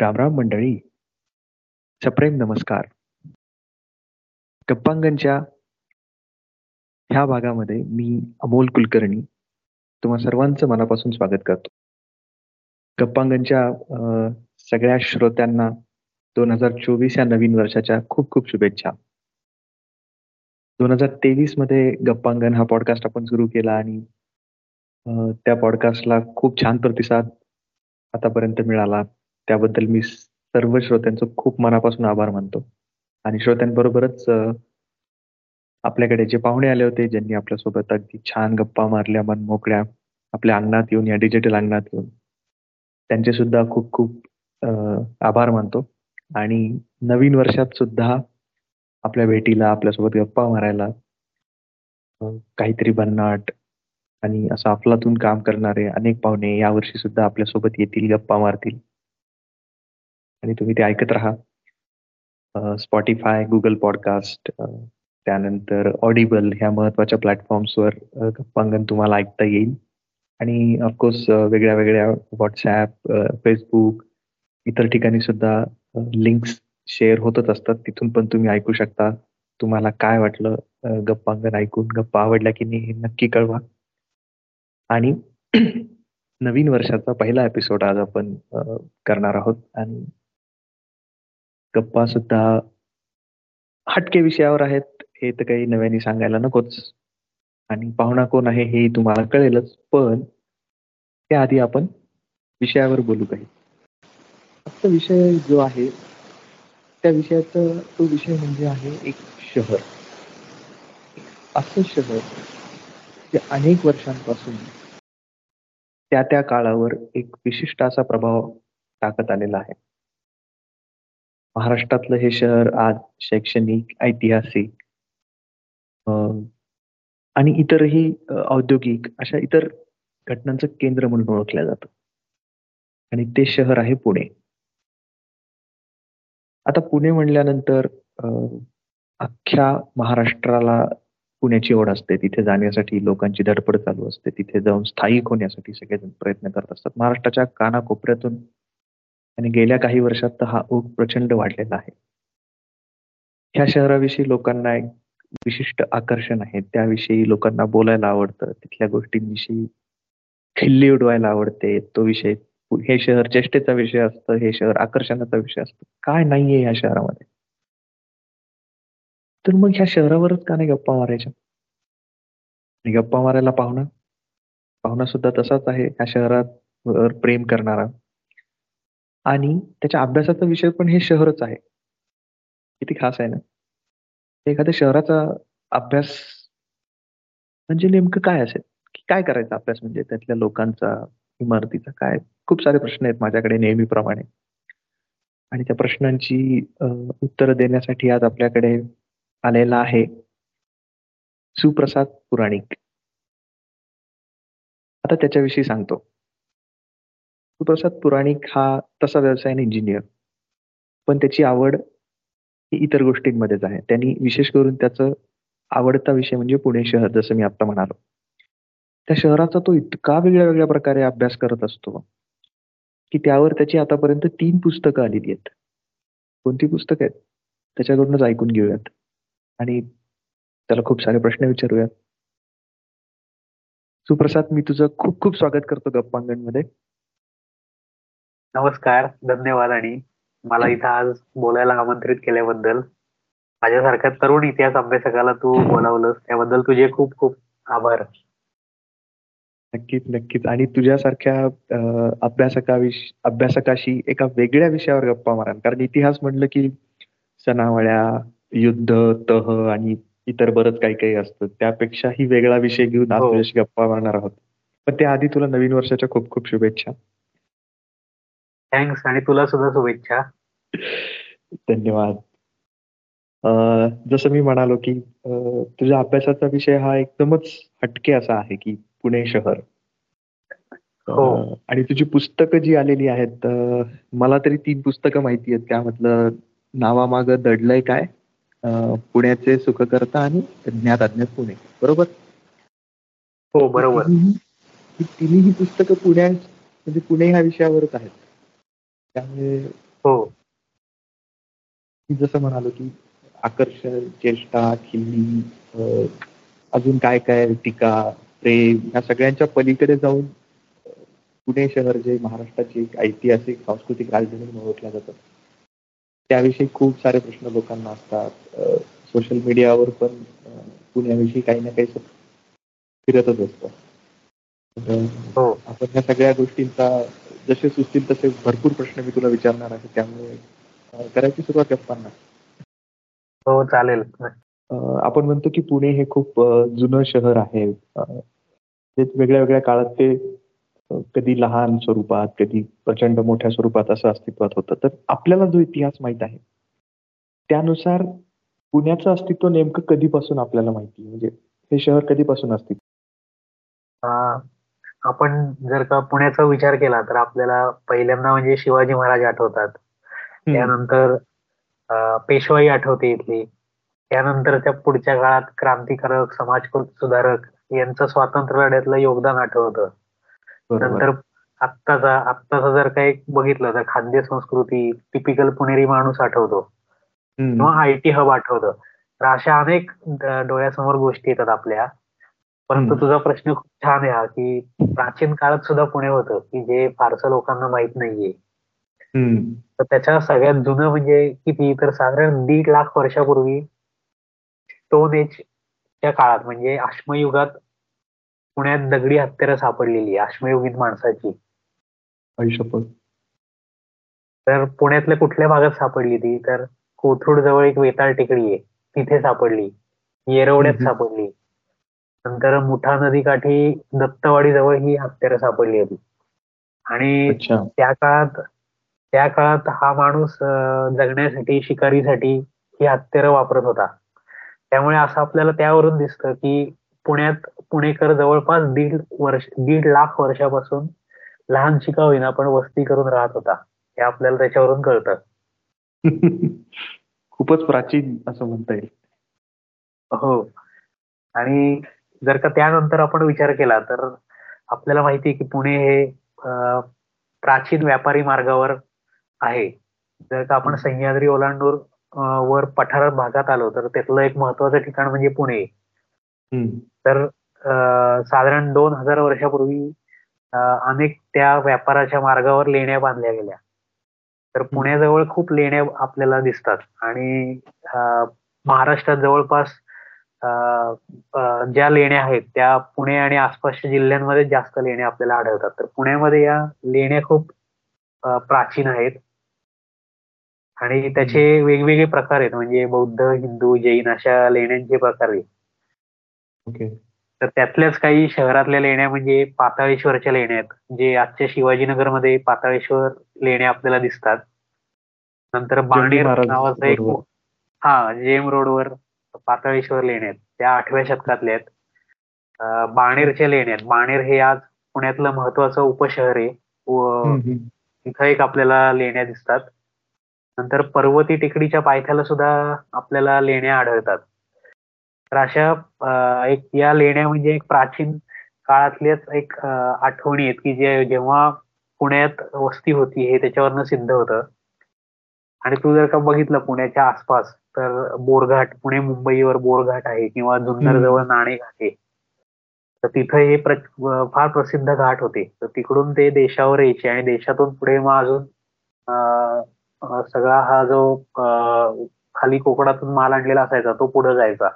रामराम मंडळी. सप्रेम नमस्कार. गप्पांगणच्या ह्या भागामध्ये मी अमोल कुलकर्णी तुम्हा सर्वांचं मनापासून स्वागत करतो. गप्पांगणच्या सगळ्या श्रोत्यांना दोन हजार चोवीस या नवीन वर्षाच्या खूप खूप शुभेच्छा. दोन हजार तेवीसमध्ये गप्पांगण हा पॉडकास्ट आपण सुरू केला आणि त्या पॉडकास्टला खूप छान प्रतिसाद आतापर्यंत मिळाला. त्याबद्दल मी सर्व श्रोत्यांचं खूप मनापासून आभार मानतो. आणि श्रोत्यांबरोबरच आपल्याकडे जे पाहुणे आले होते ज्यांनी आपल्यासोबत अगदी छान गप्पा मारल्या मन मोकळ्या आपल्या अंगणात येऊन या डिजिटल अंगणात येऊन त्यांचे सुद्धा खूप खूप आभार मानतो. आणि नवीन वर्षात सुद्धा आपल्या भेटीला आपल्यासोबत गप्पा मारायला काहीतरी भन्नाट आणि असं अफलातून काम करणारे अनेक पाहुणे यावर्षी सुद्धा आपल्यासोबत येतील गप्पा मारतील. आणि तुम्ही ते ऐकत राहा. स्पॉटीफाय गुगल पॉडकास्ट त्यानंतर ऑडिबल ह्या महत्त्वाच्या प्लॅटफॉर्म्सवर गप्पांगण तुम्हाला ऐकता येईल. आणि ऑफकोर्स वेगळ्या वेगळ्या व्हॉट्सॲप फेसबुक इतर ठिकाणी सुद्धा लिंक्स शेअर होतच असतात. तिथून पण तुम्ही ऐकू शकता. तुम्हाला काय वाटलं गप्पांगण ऐकून गप्पा आवडल्या की नाही हे नक्की कळवा. आणि नवीन वर्षाचा पहिला एपिसोड आज आपण करणार आहोत. आणि गप्पा सुद्धा हटके विषयावर आहेत हे तर काही नव्याने सांगायला नकोच. आणि पाहुणा कोण आहे हे तुम्हाला कळेलच पण त्याआधी आपण विषयावर बोलू काही आजचा विषय जो आहे त्या विषयाचा तो विषय म्हणजे आहे एक शहर. असं शहर जे अनेक वर्षांपासून त्या त्या काळावर एक विशिष्ट असा प्रभाव टाकत आलेला आहे. महाराष्ट्रातलं हे शहर आज शैक्षणिक ऐतिहासिक आणि इतरही औद्योगिक अशा इतर घटनांचं केंद्र म्हणून ओळखलं जातं. आणि ते शहर आहे पुणे. आता पुणे म्हणल्यानंतर अख्ख्या महाराष्ट्राला पुण्याची ओढ असते. तिथे जाण्यासाठी लोकांची धडपड चालू असते. तिथे जाऊन स्थायिक होण्यासाठी सगळेजण प्रयत्न करत असतात. महाराष्ट्राच्या कानाकोपऱ्यातून आणि गेल्या काही वर्षात तर हा ओघ प्रचंड वाढलेला आहे. ह्या शहराविषयी लोकांना एक विशिष्ट आकर्षण आहे. त्याविषयी लोकांना बोलायला आवडतं. तिथल्या गोष्टींविषयी खिल्ली उडवायला आवडते. तो विषय हे शहर चेष्टेचा विषय असतं. हे शहर आकर्षणाचा विषय असतो. काय नाहीये ह्या शहरामध्ये? तर मग ह्या शहरावरच का नाही गप्पा मारायच्या? गप्पा मारायला पाहुणा? पाहुणा सुद्धा तसाच आहे. ह्या शहरात प्रेम करणारा. आणि त्याच्या अभ्यासाचा विषय पण हे शहरच आहे. किती खास आहे ना? एखाद्या शहराचा अभ्यास म्हणजे नेमकं काय असेल? की काय करायचा अभ्यास म्हणजे त्यातल्या लोकांचा इमारतीचा? काय? खूप सारे प्रश्न आहेत माझ्याकडे नेहमीप्रमाणे. आणि त्या प्रश्नांची उत्तर देण्यासाठी आज आपल्याकडे आलेला आहे सुप्रसाद पुराणिक. आता त्याच्याविषयी सांगतो. सुप्रसाद पुराणिक हा तसा व्यवसाय इंजिनियर पण त्याची आवड ही इतर गोष्टींमध्येच आहे. त्यांनी विशेष करून त्याचं आवडता विषय म्हणजे पुणे शहर जसं मी आता म्हणालो. त्या शहराचा तो इतका वेगळ्या वेगळ्या प्रकारे अभ्यास करत असतो की त्यावर त्याची आतापर्यंत तीन पुस्तकं आलेली आहेत. कोणती पुस्तकं आहेत? त्याच्याकडूनच ऐकून घेऊयात. आणि त्याला खूप सारे प्रश्न विचारूयात. सुप्रसाद मी तुझं खूप खूप स्वागत करतो गप्पांगणमध्ये नमस्कार धन्यवाद. आणि मला इथं आज बोलायला आमंत्रित केल्याबद्दल माझ्यासारख्या तरुण इतिहास अभ्यासकाला तू बोलावलंस त्याबद्दल तुझे खूप खूप आभार. नक्कीच नक्कीच. आणि तुझ्यासारख्या अभ्यासकाविषयी अभ्यासकाशी एका वेगळ्या विषयावर गप्पा मारा कारण इतिहास म्हणलं की सणावळ्या युद्ध तह आणि इतर बरंच काही काही असतं. त्यापेक्षाही वेगळा विषय घेऊन आज हो. तुझ्याशी गप्पा मारणार आहोत. पण त्याआधी तुला नवीन वर्षाच्या खूप खूप शुभेच्छा. थँक्स आणि तुला सुद्धा शुभेच्छा. धन्यवाद. जसं मी म्हणालो की तुझ्या अभ्यासाचा विषय हा एकदमच हटके असा आहे की पुणे शहर. हो. आणि तुझी पुस्तकं जी आलेली आहेत मला तरी तीन पुस्तकं माहिती आहेत. त्यामधलं नावामाग दडलंय काय? पुण्याचे सुखकर्ता आणि ज्ञात अज्ञात पुणे. बरोबर? हो बरोबर. तिन्ही ही पुस्तकं पुण्या म्हणजे पुणे ह्या विषयावरच आहेत. त्यामुळे हो. मी जसं म्हणालो की आकर्षण चेष्टा खिल्ली अजून काय काय टीका प्रेम या सगळ्यांच्या पलीकडे जाऊन पुणे शहर जे महाराष्ट्राची एक ऐतिहासिक सांस्कृतिक राजधानी म्हणून ओळखल्या जातं त्याविषयी खूप सारे प्रश्न लोकांना असतात. सोशल मीडियावर पण पुण्याविषयी काही ना काही फिरतच असतं. हो. आपण ह्या सगळ्या गोष्टींचा जसे सुचतील तसे भरपूर प्रश्न मी तुला विचारणार आहे त्यामुळे करायची सुरुवात गप्पांना. हो चालेल. आपण म्हणतो की पुणे हे खूप जुनं शहर आहे. वेगळ्या वेगळ्या काळात ते कधी लहान स्वरूपात कधी प्रचंड मोठ्या स्वरूपात असं अस्तित्वात होतं. तर आपल्याला जो इतिहास माहीत आहे त्यानुसार पुण्याचं अस्तित्व नेमकं कधीपासून आपल्याला माहिती म्हणजे हे शहर कधीपासून अस्तित्व आपण जर का पुण्याचा विचार केला तर आपल्याला पहिल्यांदा म्हणजे शिवाजी महाराज आठवतात. त्यानंतर पेशवाई आठवते इथली. त्यानंतर त्या पुढच्या काळात क्रांतिकारक समाज सुधारक यांचं स्वातंत्र्य लढ्यातलं योगदान आठवतं. नंतर आत्ताचा आत्ताचा जर काही बघितलं तर खाद्य संस्कृती टिपिकल पुणेरी माणूस आठवतो. किंवा आय टी हब आठवतं. तर अशा अनेक डोळ्यासमोर गोष्टी येतात आपल्या. परंतु तुझा प्रश्न खूप छान आहे हा की प्राचीन काळात सुद्धा पुणे होतं की जे फारसं लोकांना माहीत नाहीये. तर त्याच्या सगळ्यात जुनं म्हणजे किती? तर साधारण दीड लाख वर्षापूर्वी स्टोन एज च्या काळात म्हणजे अश्मयुगात पुण्यात दगडी हत्यारं सापडलेली अश्मयुगीन माणसाची. तर पुण्यातल्या कुठल्या भागात सापडली ती? तर कोथरूड जवळ एक वेताळ टेकडी आहे तिथे सापडली. येरवड्यात सापडली. नंतर मुठा नदीकाठी दत्तवाडी जवळ ही हत्यारं सापडली होती. आणि त्या काळात त्या काळात हा माणूस जगण्यासाठी शिकारीसाठी ही हत्यारं वापरत होता. त्यामुळे असं आपल्याला त्यावरून दिसतं की पुण्यात पुणेकर जवळपास दीड वर्ष दीड लाख वर्षापासून लहान शिका होईना पण वस्ती करून राहत होता. हे आपल्याला त्याच्यावरून कळतं. खूपच प्राचीन असं म्हणता येईल. हो. आणि जर का त्यानंतर आपण विचार केला तर आपल्याला माहिती आहे की पुणे हे प्राचीन व्यापारी मार्गावर आहे. जर का आपण सह्याद्री ओलांडूर वर पठार भागात आलो तर त्यातलं एक महत्वाचं ठिकाण म्हणजे पुणे. तर साधारण दोन हजार वर्षापूर्वी अनेक त्या व्यापाराच्या मार्गावर लेण्या बांधल्या गेल्या. तर पुण्याजवळ खूप लेण्या आपल्याला दिसतात. आणि महाराष्ट्रात जवळपास ज्या लेण्या आहेत त्या पुणे आणि आसपासच्या जिल्ह्यांमध्ये जास्त लेण्या आपल्याला आढळतात. तर पुण्यामध्ये या लेण्या खूप प्राचीन आहेत. आणि त्याचे वेगवेगळे प्रकार आहेत. म्हणजे बौद्ध हिंदू जैन अशा लेण्यांचे प्रकार आहेत. तर त्यातल्याच काही शहरातल्या लेण्या म्हणजे पाताळेश्वरच्या लेण्या आहेत. जे आजच्या शिवाजीनगरमध्ये पाताळेश्वर लेण्या आपल्याला दिसतात. नंतर बाणेर नावाचा एक हा जेम रोडवर पाताळेश्वर लेण्या आहेत. त्या आठव्या शतकातल्या आहेत. बाणेरच्या लेण्या आहेत. बाणेर हे आज पुण्यातलं महत्वाचं उपशहर आहे. व तिथं एक आपल्याला लेण्या दिसतात. नंतर पर्वती टेकडीच्या पायथ्याला सुद्धा आपल्याला लेण्या आढळतात. तर अशा एक या लेण्या म्हणजे एक प्राचीन काळातल्याच एक आठवणी आहेत की जे जेव्हा पुण्यात वस्ती होती हे त्याच्यावरनं सिद्ध होतं. आणि तू जर का बघितलं पुण्याच्या आसपास तर बोरघाट पुणे मुंबईवर बोरघाट आहे किंवा जुन्नर जवळ नाणेघाट आहे. तर तिथं हे फार प्रसिद्ध घाट होते. तर तिकडून ते देशावर यायचे आणि देशातून पुढे मग अजून सगळा हा जो खाली कोकणातून माल आणलेला असायचा तो पुढे जायचा.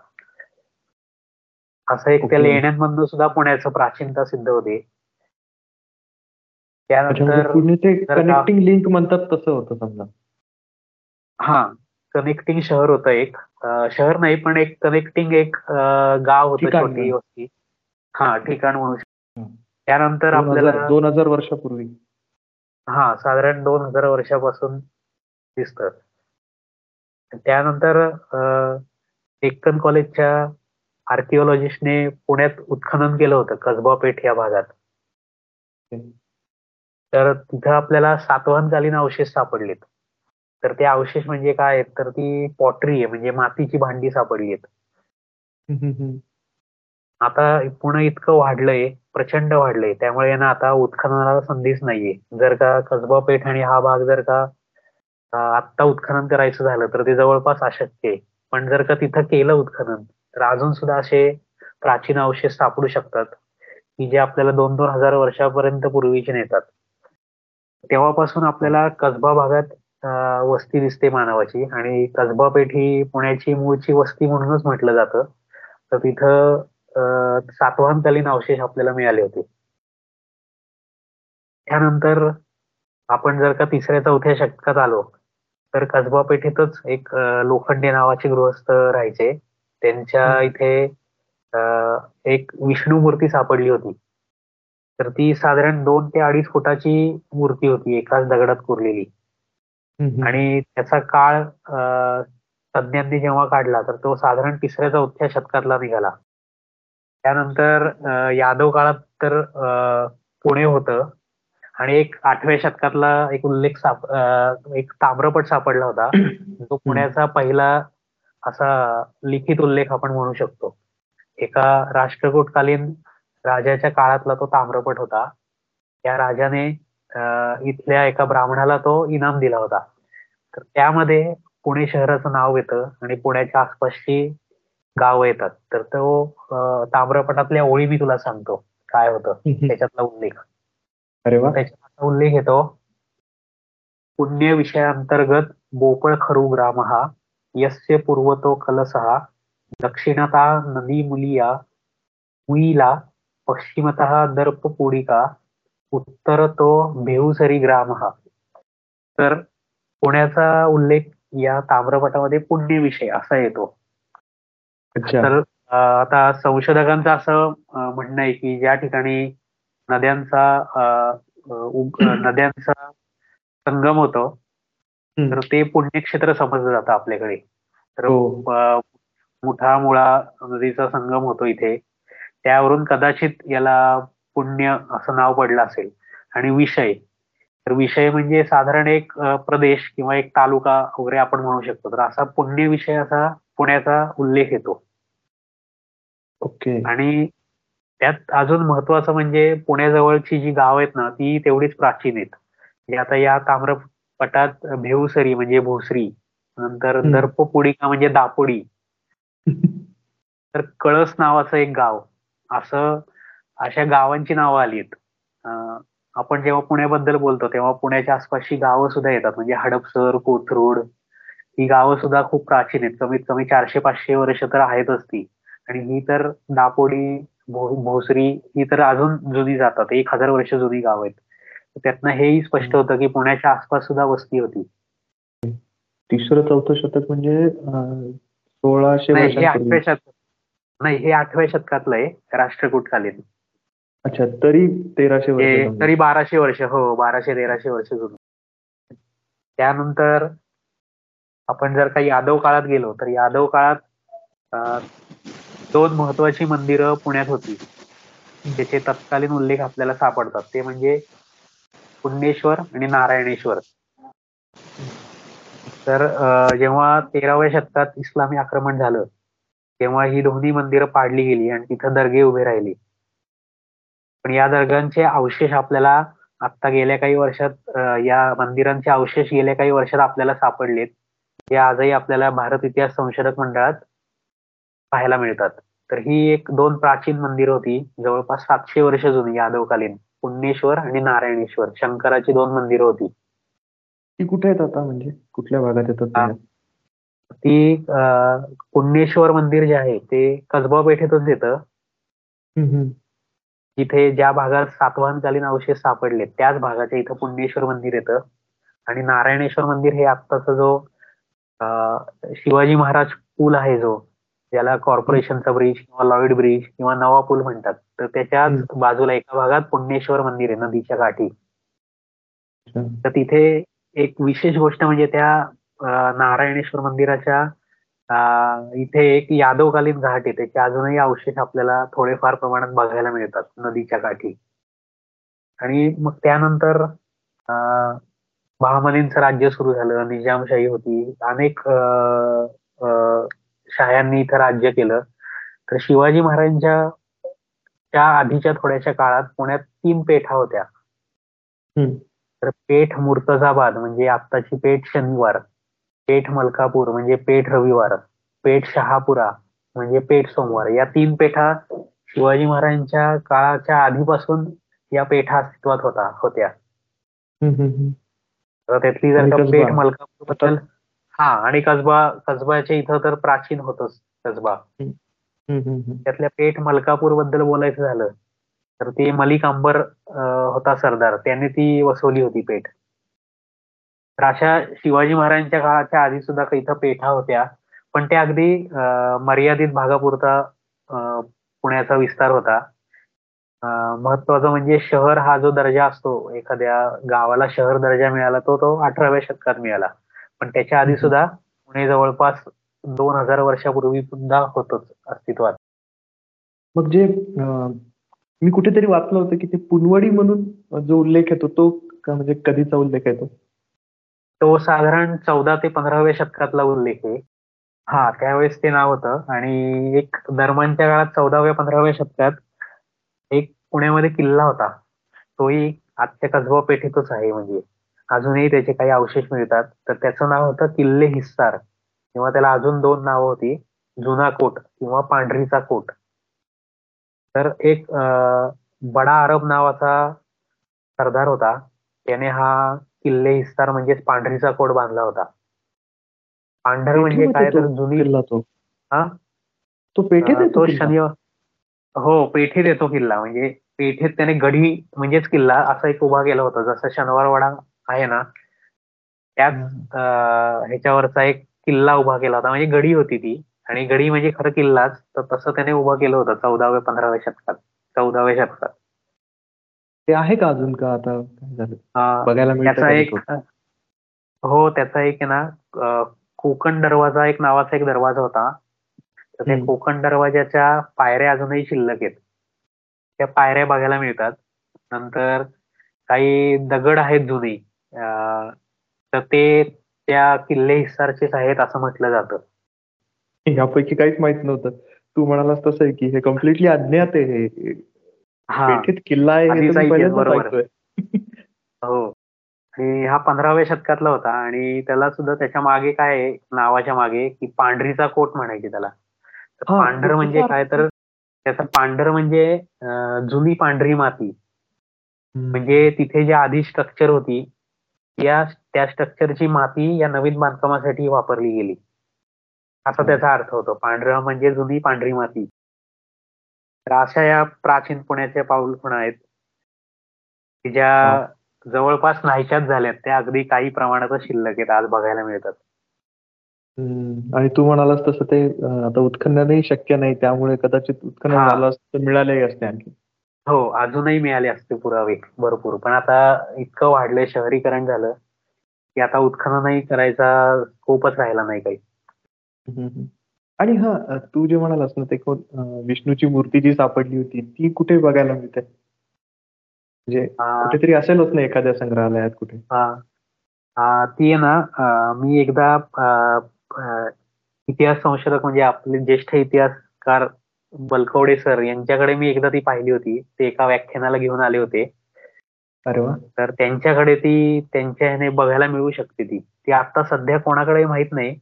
असं एक त्या लेण्यांमधनं सुद्धा पुण्याचं प्राचीनता सिद्ध होते. त्यानंतर कनेक्टिंग लिंक म्हणतात तसं होतं समजा. हा. कनेक्टिंग शहर होतं एक. शहर नाही पण एक कनेक्टिंग एक गाव होतं छोटी वस्ती. हा ठिकाण म्हणू शकतो त्यानंतर आपल्याला दोन हजार वर्षापूर्वी. हा साधारण दोन हजार वर्षापासून दिसत त्यानंतर डेक्कन कॉलेजच्या आर्किओलॉजिस्टने पुण्यात उत्खनन केलं होतं कसबा पेठ या भागात. तर तिथं आपल्याला सातवाहनकालीन अवशेष सापडलेत. तर ते अवशेष म्हणजे काय आहेत? तर ती पॉटरी आहे म्हणजे मातीची भांडी सापडली आहेत. आता पुणे इतकं वाढलंय प्रचंड वाढलंय. त्यामुळे यांना आता उत्खननाला संधीच नाहीये. जर का कसबा पेठ आणि हा भाग जर का आत्ता उत्खनन करायचं झालं तर ते जवळपास अशक्य आहे. पण जर का तिथं केलं उत्खनन तर अजून सुद्धा असे प्राचीन अवशेष सापडू शकतात की जे आपल्याला दोन दोन हजार वर्षापर्यंत पूर्वीचे नेतात. तेव्हापासून आपल्याला कसबा भागात वस्ती दिसते मानवाची आणि कसबा पेठ ही पुण्याची मूळची वस्ती म्हणूनच म्हटलं जातं. तर तिथं सातवाहनकालीन अवशेष आपल्याला मिळाले होते. त्यानंतर आपण जर का तिसऱ्या चौथ्या शतकात आलो तर कसबा पेठेतच एक लोखंडे नावाचे गृहस्थ राहायचे. त्यांच्या इथे एक विष्णू मूर्ती सापडली होती. तर ती साधारण दोन ते अडीच फुटाची मूर्ती होती एकाच दगडात कोरलेली. आणि त्याचा काळ तज्ञांनी जेव्हा काढला तर तो साधारण तिसऱ्या चौथ्या शतकातला निघाला. त्यानंतर यादव काळात तर पुणे होतं. आणि एक आठव्या शतकातला एक उल्लेख साप एक ताम्रपट सापडला होता. जो पुण्याचा पहिला असा लिखित उल्लेख आपण म्हणू शकतो. एका राष्ट्रकूटकालीन राजाच्या काळातला तो ताम्रपट होता. त्या राजाने इथल्या एका ब्राह्मणाला तो इनाम दिला होता. तर त्यामध्ये पुणे शहराचं नाव येतं आणि पुण्याच्या आसपासची गाव येतात. तर तो ताम्रपटातल्या ओळी मी तुला सांगतो. काय होतं? त्याच्यातला उल्लेख. अरे वा. त्याच्यात उल्लेख येतो. पुण्य विषयांतर्गत बोपळ खरू ग्राम हा यस्य पूर्वतो कलसहा दक्षिणता नदी मुलिया मुईला पश्चिमत दर्प पुडिका उत्तर तो भेऊसरी ग्राम हा. तर पुण्याचा उल्लेख या ताम्रपटामध्ये पुण्य विषय असा येतो. तर आता संशोधकांचं असं म्हणणं आहे की ज्या ठिकाणी नद्यांचा नद्यांचा संगम होतो तर ते पुण्यक्षेत्र समजलं जातं आपल्याकडे. तर हो. मुठा मुळा नदीचा संगम होतो इथे. त्यावरून कदाचित याला पुण्य असं नाव पडलं असेल. आणि विषय. तर विषय म्हणजे साधारण एक प्रदेश किंवा एक तालुका वगैरे आपण म्हणू शकतो. तर असा पुण्य विषय असा पुण्याचा उल्लेख येतो. ओके. आणि त्यात अजून महत्वाचं म्हणजे पुण्याजवळची जी गाव आहेत ना ती तेवढीच प्राचीन आहेत. म्हणजे आता या ताम्रपटात भेवसरी म्हणजे भोसरी नंतर दर्पपुडिका म्हणजे दापोडी. तर कळस नावाचं एक गाव. असं अशा गावांची नावं आलीत. आपण जेव्हा पुण्याबद्दल बोलतो तेव्हा पुण्याच्या आसपासची गावं सुद्धा येतात. म्हणजे हडपसर कोथरूड ही गावं सुद्धा खूप प्राचीन आहेत. कमीत कमी चारशे पाचशे वर्ष तर आहेतच ती आणि ही तर दापोडी भोसरी ही तर अजून जुनी जातात. एक हजार वर्ष जुनी गाव आहेत. त्यातनं हेही स्पष्ट होतं की पुण्याच्या आसपास सुद्धा वस्ती होती. तिसरं चौथं शतक म्हणजे सोळाशे हे आठव्या शतक नाही हे आठव्या शतकातलं आहे. राष्ट्रकूटकालीन. अच्छा तरी तेराशे वर्ष तरी बाराशे वर्ष हो बाराशे तेराशे वर्ष जुनं. त्यानंतर आपण जर का यादव काळात गेलो तर यादव काळात दोन महत्वाची मंदिरं पुण्यात होती. ज्याचे तत्कालीन उल्लेख आपल्याला सापडतात. ते म्हणजे पुण्येश्वर आणि नारायणेश्वर. तर जेव्हा तेराव्या शतकात इस्लामी आक्रमण झालं तेव्हा ही दोन्ही मंदिरं पाडली गेली आणि तिथं दर्गे उभे राहिले. पण या दर्गांचे अवशेष आपल्याला आता गेल्या काही वर्षात या मंदिरांचे अवशेष गेल्या काही वर्षात आपल्याला सापडलेत जे आजही आपल्याला भारत इतिहास संशोधक मंडळात पाहायला मिळतात. तर ही एक दोन प्राचीन मंदिर होती जवळपास सातशे वर्ष जुनी यादवकालीन. पुण्येश्वर आणि नारायणेश्वर शंकराची दोन मंदिरं होती. ती कुठे आहेत आता? म्हणजे कुठल्या भागात येतात ती? पुण्येश्वर मंदिर जे आहे ते कसबा पेठेतच येतं. जिथे ज्या भागात सातवाहनकालीन अवशेष सापडले त्याच भागाच्या इथं पुण्येश्वर मंदिर येतं. आणि नारायणेश्वर मंदिर हे आत्ताचा जो शिवाजी महाराज पूल आहे जो ज्याला कॉर्पोरेशनचा ब्रिज किंवा लॉइड ब्रिज किंवा नवा पूल म्हणतात. तर त्याच्याच बाजूला एका भागात पुण्येश्वर मंदिर आहे नदीच्या काठी. तर तिथे एक विशेष गोष्ट म्हणजे त्या नारायणेश्वर मंदिराच्या इथे एक यादवकालीन घाट आहे त्याचे अजूनही अवशेष आपल्याला थोडेफार प्रमाणात बघायला मिळतात नदीच्या काठी. आणि मग त्यानंतर बहामनींचं राज्य सुरू झालं निजामशाही होती अनेक शाह्यांनी इथं राज्य केलं. तर शिवाजी महाराजांच्या त्या आधीच्या थोड्याशा काळात पुण्यात तीन पेठा होत्या. तर पेठ मुर्तजाबाद म्हणजे आत्ताची पेठ शनिवार. पेठ मलकापूर म्हणजे पेठ रविवार पेठ शहापुरा म्हणजे पेठ सोमवार. या तीन पेठा शिवाजी महाराजांच्या काळाच्या आधीपासून या पेठा अस्तित्वात होता होत्या. तर त्यातली जर का पेठ मलकापूरबद्दल हा आणि कसबा कसबाच्या इथं तर प्राचीन होतच कसबा. त्यातल्या पेठ मलकापूरबद्दल बोलायचं झालं तर ते मलिक अंबर होता सरदार. त्याने ती वसवली होती पेठ. तर अशा शिवाजी महाराजांच्या काळाच्या आधी सुद्धा काही इथं पेठा होत्या. पण त्या अगदी मर्यादित भागापुरता पुण्याचा विस्तार होता. महत्वाचं म्हणजे शहर हा जो दर्जा असतो एखाद्या गावाला शहर दर्जा मिळाला तो तो अठराव्या शतकात मिळाला. पण त्याच्या आधी सुद्धा पुणे जवळपास दोन हजार वर्षापूर्वी सुद्धा होतच अस्तित्वात. मग जे मी कुठेतरी वाचलं होतं की ते पुनवडी म्हणून जो उल्लेख येतो तो म्हणजे कधीचा उल्लेख येतो तो साधारण चौदा ते पंधराव्या शतकातला उल्लेख आहे. हा त्यावेळेस ते नाव होतं. आणि एक दरम्यानच्या काळात चौदाव्या पंधराव्या शतकात एक पुण्यामध्ये किल्ला होता. तोही आजच्या कसबा पेठेतच आहे म्हणजे. अजूनही त्याचे काही अवशेष मिळतात. तर त्याचं नाव होतं किल्ले हिस्सार. किंवा त्याला अजून दोन नावं होती. जुना कोट किंवा पांढरीचा कोट. तर एक बडा अरब नावाचा सरदार होता. त्याने हा किल्ले हिस्सार म्हणजेच पांढरीचा कोट बांधला होता. पांढर म्हणजे काय तर जुनी हा? तो पेठेत तो शनिवार हो पेठेत येतो किल्ला. म्हणजे पेठेत त्याने गढी म्हणजेच किल्ला असा एक उभा केला होता. जसं शनिवारवाडा आहे ना त्याच ह्याच्यावरचा एक किल्ला उभा केला होता. म्हणजे गडी होती ती. आणि गडी म्हणजे खरं किल्लाच. तर तसं त्याने उभा केलं होतं चौदाव्या पंधराव्या शतकात. चौदाव्या शतकात. ते आहे का अजून का आता बघायला हो त्याचा एक आहे ना कोकण दरवाजा एक नावाचा एक दरवाजा होता. तर त्या कोकण दरवाजाच्या पायऱ्या अजूनही शिल्लक आहेत. त्या पायऱ्या बघायला मिळतात. नंतर काही दगड आहेत जुने. तर ते त्या किल्ले हिस्सारचेच आहेत असं म्हटलं जातं. यापैकी काहीच माहीत नव्हतं. तू म्हणालास तसं आहे की हे कम्प्लिटली अज्ञात आहे हे. किल्ला आहे हो आणि हा पंधराव्या शतकातला होता आणि त्याला सुद्धा त्याच्यामागे काय आहे नावाच्या मागे की पांढरीचा कोट म्हणायची त्याला. पांढर म्हणजे काय तर त्याचा पांढर म्हणजे जुनी पांढरी माती. म्हणजे तिथे जी आधी स्ट्रक्चर होती या त्या स्ट्रक्चरची माती या नवीन बांधकामासाठी वापरली गेली. असा त्याचा अर्थ होतो पांढरा म्हणजे जुनी पांढरी माती. तर अशा या प्राचीन पुण्याच्या पाऊलखुणा आहेत. की ज्या जवळपास नाहीशाच झाल्यात. त्या अगदी काही प्रमाणात शिल्लक आहेत आज बघायला मिळतात. आणि तू म्हणालास तसं ते आता उत्खननही शक्य नाही. त्यामुळे कदाचित उत्खनन झालं असतं मिळालेही असते आणखी. हो अजूनही मिळाले असते पुरावे भरपूर. पण आता इतकं वाढलंय शहरीकरण झालं की आता उत्खननही करायचा स्कोपच राहिला नाही काही. आणि हा तू जे म्हणालास ना ते कोण विष्णूची मूर्ती जी सापडली होती ती कुठे बघायला मिळते? म्हणजे कुठेतरी असेलच ना एखाद्या संग्रहालयात कुठे? ती आहे ना मी एकदा इतिहास संशोधक म्हणजे आपले ज्येष्ठ इतिहासकार बलकवडे सर यांच्याकडे मी एकदा ती पाहिली होती. ते एका व्याख्यानाला घेऊन आले होते. अरे तर त्यांच्याकडे ती त्यांच्या ह्याने बघायला मिळू शकते ती. ती आता सध्या कोणाकडे माहीत नाही.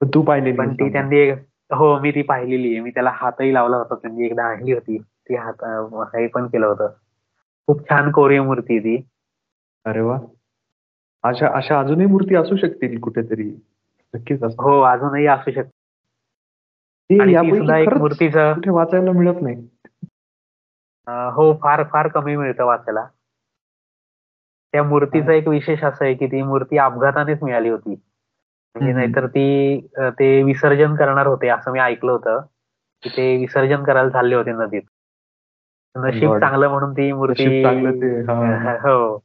तू पाहिली पण ती त्यांनी हो मी ती पाहिलेली आहे. मी त्याला हातही लावला होता. त्यांनी एकदा आणली होती. ती हात हे पण केलं होतं. खूप छान कोरीय मूर्ती ती. अरे वा. अशा अशा अजूनही मूर्ती असू शकतील कुठेतरी. नक्कीच हो अजूनही असू शकते मूर्तीचं कुठे वाचायला मिळत नाही. हो फार फार कमी मिळतं वाचायला. त्या मूर्तीचा एक विशेष असं आहे की ती मूर्ती अपघातानेच मिळाली होती. म्हणजे नाहीतर ती ते विसर्जन करणार होते असं मी ऐकलं होतं. की ते विसर्जन करायला चालले होते नदीत. नशीब चांगलं म्हणून ती मूर्ती हो.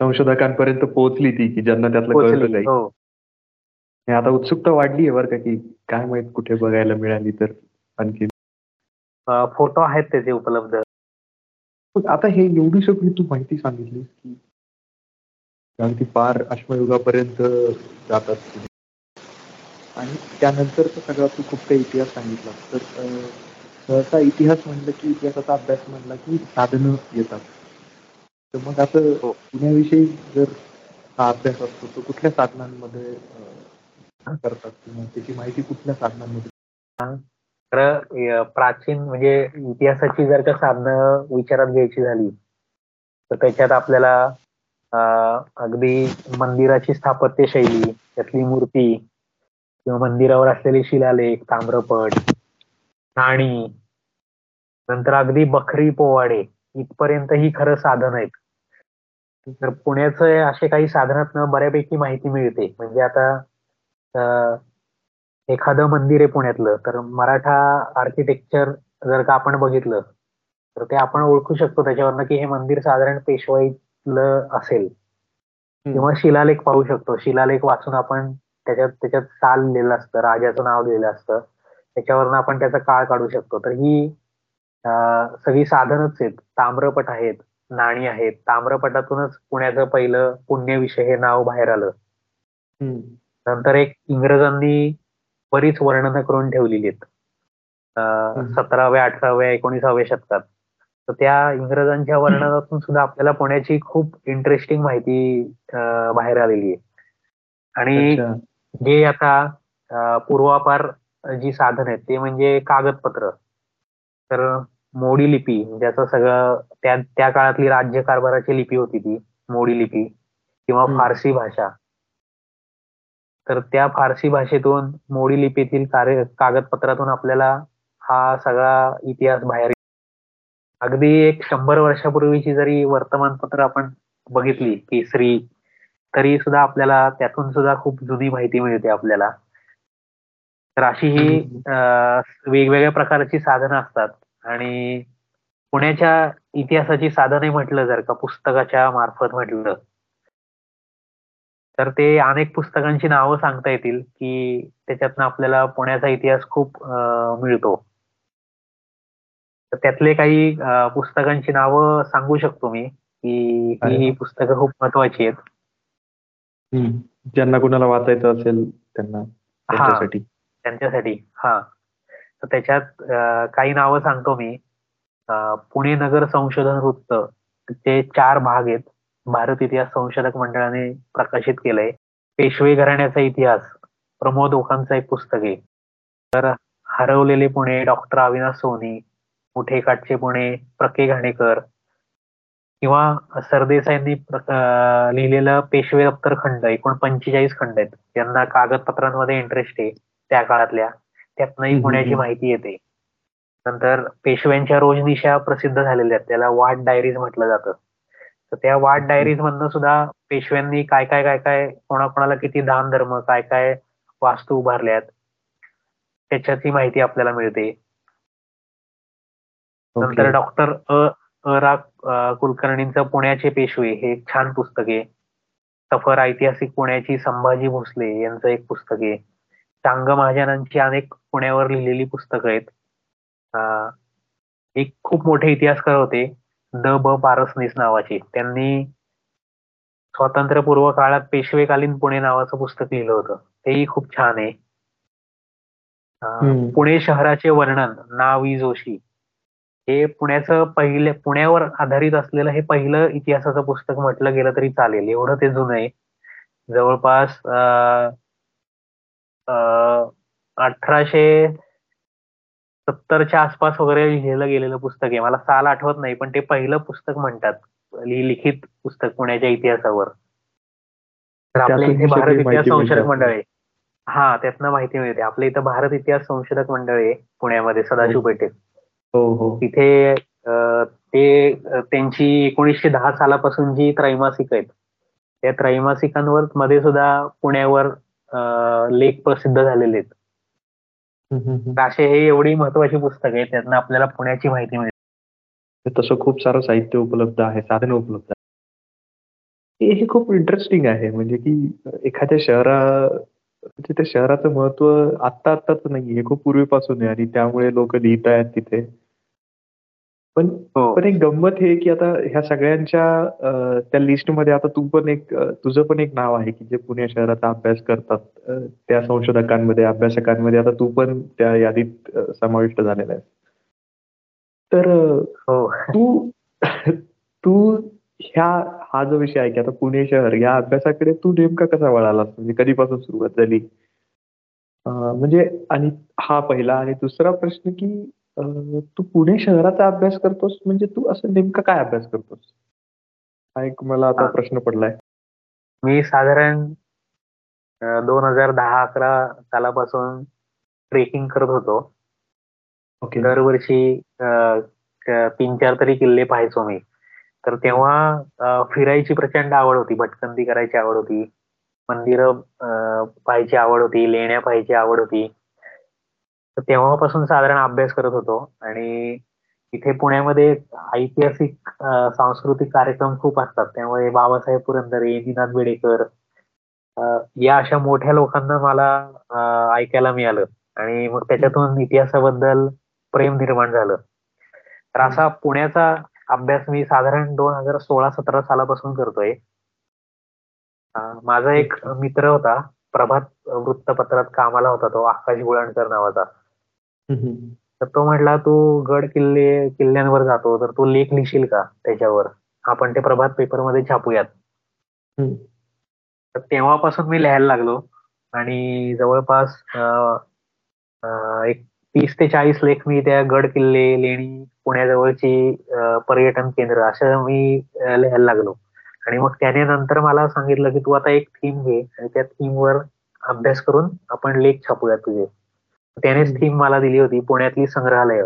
संशोधकांपर्यंत पोहोचली ती की ज्यांना त्यातलं कळलं काही हो. आता उत्सुकता वाढली आहे बरं का की काय माहीत कुठे बघायला मिळाली तर आणखी. फोटो आहेत त्याचे उपलब्ध. आता हे एवढी सगळी तू माहिती सांगितलीस की अगदी पार अश्मयुगापर्यंत जातात. आणि त्यानंतर सगळा तू खूप काही इतिहास सांगितला. तर सहसा इतिहास म्हणलं की इतिहासाचा अभ्यास म्हणला की साधनं येतात. तर मग असं हो. पुण्याविषयी जर हा अभ्यास असतो तो कुठल्या साधनांमध्ये करतात किंवा त्याची माहिती कुठल्या साधनांमध्ये? तर प्राचीन म्हणजे इतिहासाची जर का साधनं विचारात घ्यायची झाली तर त्याच्यात आपल्याला अगदी मंदिराची स्थापत्य शैली त्यातली मूर्ती किंवा मंदिरावर असलेले शिलालेख ताम्रपट नाणी नंतर अगदी बखरी पोवाडे इथपर्यंत ही खरं साधन आहेत. तर पुण्याचं असे काही साधनातनं बऱ्यापैकी माहिती मिळते. म्हणजे आता एखादं मंदिर आहे पुण्यातलं तर मराठा आर्किटेक्चर जर का आपण बघितलं तर ते आपण ओळखू शकतो त्याच्यावरनं की हे मंदिर साधारण पेशवाईतलं असेल. किंवा शिलालेख पाहू शकतो. शिलालेख वाचून आपण त्याच्यात त्याच्यात साल लिहिलेलं असतं राजाचं नाव लिहिलं असतं. त्याच्यावरनं आपण त्याचा काळ काढू शकतो. तर ही सगळी साधनच आहेत. ताम्रपट आहेत नाणी आहेत. ताम्रपटातूनच पुण्याचं पहिलं पुण्यविषय हे नाव बाहेर आलं. नंतर एक इंग्रजांनी बरीच वर्णनं करून ठेवलेली आहेत. सतराव्या अठराव्या एकोणीसाव्या शतकात. तर त्या इंग्रजांच्या वर्णनातून सुद्धा आपल्याला पुण्याची खूप इंटरेस्टिंग माहिती बाहेर आलेली आहे. आणि. जे आता पूर्वापार जी साधन आहेत ते म्हणजे कागदपत्र तर मोडी लिपी ज्याचं सगळं त्या त्या काळातली राज्य कारभाराची लिपी होती ती मोडी लिपी किंवा. फारसी भाषा तर त्या फारसी भाषेतून मोडी लिपीतील कार्य कागदपत्रातून आपल्याला हा सगळा इतिहास बाहेर अगदी एक शंभर वर्षापूर्वीची जरी वर्तमानपत्र आपण बघितली केसरी तरी सुद्धा आपल्याला त्यातून सुद्धा खूप जुनी माहिती मिळते आपल्याला. तर अशी ही वेगवेगळ्या प्रकारची साधनं असतात. आणि पुण्याच्या इतिहासाची साधने म्हटलं जर का पुस्तकाच्या मार्फत म्हटलं तर ते अनेक पुस्तकांची नावं सांगता येतील की त्याच्यातनं आपल्याला पुण्याचा इतिहास खूप मिळतो. तर त्यातले काही पुस्तकांची नावं सांगू शकतो मी की ही. पुस्तकं खूप महत्वाची आहेत. ज्यांना कुणाला वाचायचं असेल त्यांना त्यांच्यासाठी. त्यांच्यासाठी. हा. तर त्याच्यात अं, काही नावं सांगतो मी. अं, पुणे नगर संशोधन वृत्त. ते चार भाग आहेत. भारत इतिहास संशोधक मंडळाने प्रकाशित केलंय. पेशवे घराण्याचा इतिहास. प्रमोद ओकांचं एक पुस्तक आहे. तर हरवलेले पुणे डॉक्टर अविनाश सोनी मुठे काटचे पुणे प्रके घाणेकर किंवा सरदेसाईंनी लिहिलेलं पेशवे दप्तर खंड एकूण पंचेचाळीस खंड आहेत. त्यांना कागदपत्रांमध्ये इंटरेस्ट आहे त्या काळातल्या. त्यातनंही पुण्याची. माहिती येते. नंतर पेशव्यांच्या रोजनिशा प्रसिद्ध झालेल्या आहेत. त्याला वाट डायरीज म्हटलं जातं. तर त्या वाट डायरीज मधनं सुद्धा पेशव्यांनी काय काय काय काय कोणाकोणाला किती दान धर्म काय काय वास्तू उभारल्यात त्याच्याची माहिती आपल्याला मिळते. नंतर. डॉक्टर अ रा कुलकर्णींचं पुण्याचे पेशवे हे एक छान पुस्तक आहे. सफर ऐतिहासिक पुण्याची संभाजी भोसले यांचं एक पुस्तक आहे. चांग महाजनांची अनेक पुण्यावर लिहिलेली पुस्तकं आहेत. अं, एक खूप मोठे इतिहासकार होते द ब पारसनीस नावाचे. त्यांनी स्वातंत्र्यपूर्व काळात पेशवेकालीन पुणे नावाचं पुस्तक लिहिलं होतं. तेही खूप छान आहे. पुणे शहराचे वर्णन ना वी जोशी. हे पुण्याचं पहिले पुण्यावर आधारित असलेलं हे पहिलं इतिहासाचं पुस्तक म्हटलं गेलं तरी चालेल. एवढं ते जुनं आहे. जवळपास अठराशे सत्तरच्या आसपास वगैरे लिहिलं गेलेलं पुस्तक आहे. मला साल आठवत नाही पण ते पहिलं पुस्तक म्हणतात. लि- लिखित पुस्तक पुण्याच्या इतिहासावर. आपल्या इथे ही भारत इतिहास संशोधक मंडळ आहे. हा त्यातनं माहिती मिळते. आपल्या इथं भारत इतिहास संशोधक मंडळ आहे पुण्यामध्ये सदाशिव पेठेत हो हो. तिथे अं, ते त्यांची एकोणीसशे दहा सालापासून जी त्रैमासिक आहेत त्या त्रैमासिकांवर मध्ये सुद्धा पुण्यावर अं, लेख प्रसिद्ध झालेले आहेत. असे हे एवढी महत्वाची पुस्तक आहे त्यातनं आपल्याला पुण्याची माहिती मिळते. तसं खूप सारं साहित्य उपलब्ध आहे साधन उपलब्ध आहे. हे हे खूप इंटरेस्टिंग आहे म्हणजे की एखाद्या शहरा म्हणजे त्या शहराचं महत्त्व आत्ता आत्ताच नाही हे खूप पूर्वीपासून आहे आणि त्यामुळे लोक लिहित आहेत तिथे. पण हो. पण एक गंमत हे की आता ह्या सगळ्यांच्या त्या लिस्टमध्ये आता तू पण एक तुझं पण एक नाव आहे की जे पुणे शहराचा अभ्यास करतात. त्या संशोधकांमध्ये अभ्यासकांमध्ये आता तू पण त्या यादीत समाविष्ट झालेला आहे तर हो. तू तू ह्या हा जो विषय आहे की आता पुणे शहर या अभ्यासाकडे तू नेमका कसा वळालास म्हणजे कधीपासून सुरुवात झाली? म्हणजे आणि हा पहिला आणि दुसरा प्रश्न की तू पुणे शहराचा अभ्यास करतोस? म्हणजे तू असं नेमका काय अभ्यास करतोस? हा एक मला आता प्रश्न पडलाय. मी साधारण दोन हजार दहा अकरा सालापासून ट्रेकिंग करत होतो. दरवर्षी तीन चार तरी किल्ले पाहायचो मी. तर तेव्हा फिरायची प्रचंड आवड होती. भटकंती करायची आवड होती. मंदिर पाहायची आवड होती. लेण्या पाहायची आवड होती. तर तेव्हापासून साधारण अभ्यास करत होतो. आणि इथे पुण्यामध्ये ऐतिहासिक सांस्कृतिक कार्यक्रम खूप असतात. त्यामुळे बाबासाहेब पुरंदरे निनाद बेडेकर या अशा मोठ्या लोकांना मला ऐकायला मिळालं. आणि मग त्याच्यातून इतिहासाबद्दल प्रेम निर्माण झालं. तर असा पुण्याचा अभ्यास मी साधारण दोन हजार सोळा सतरा सालापासून करतोय. माझा एक मित्र होता प्रभात वृत्तपत्रात कामाला होता तो आकाश गुळणकर नावाचा. तर तो म्हटला तू गड किल्ले किल्ल्यांवर जातो तर तू लेख लिहिशील का त्याच्यावर? आपण ते प्रभात पेपरमध्ये छापूयात तर तेव्हापासून मी लिहायला लागलो आणि जवळपास एक तीस ते चाळीस लेख मी त्या गड किल्ले लेणी पुण्याजवळची पर्यटन केंद्र असं मी लिहायला लागलो. आणि मग त्याने नंतर मला सांगितलं की तू आता एक थीम घे आणि त्या थीमवर अभ्यास करून आपण लेख छापूया तुझे. त्यानेच थीम मला दिली होती पुण्यातली संग्रहालय.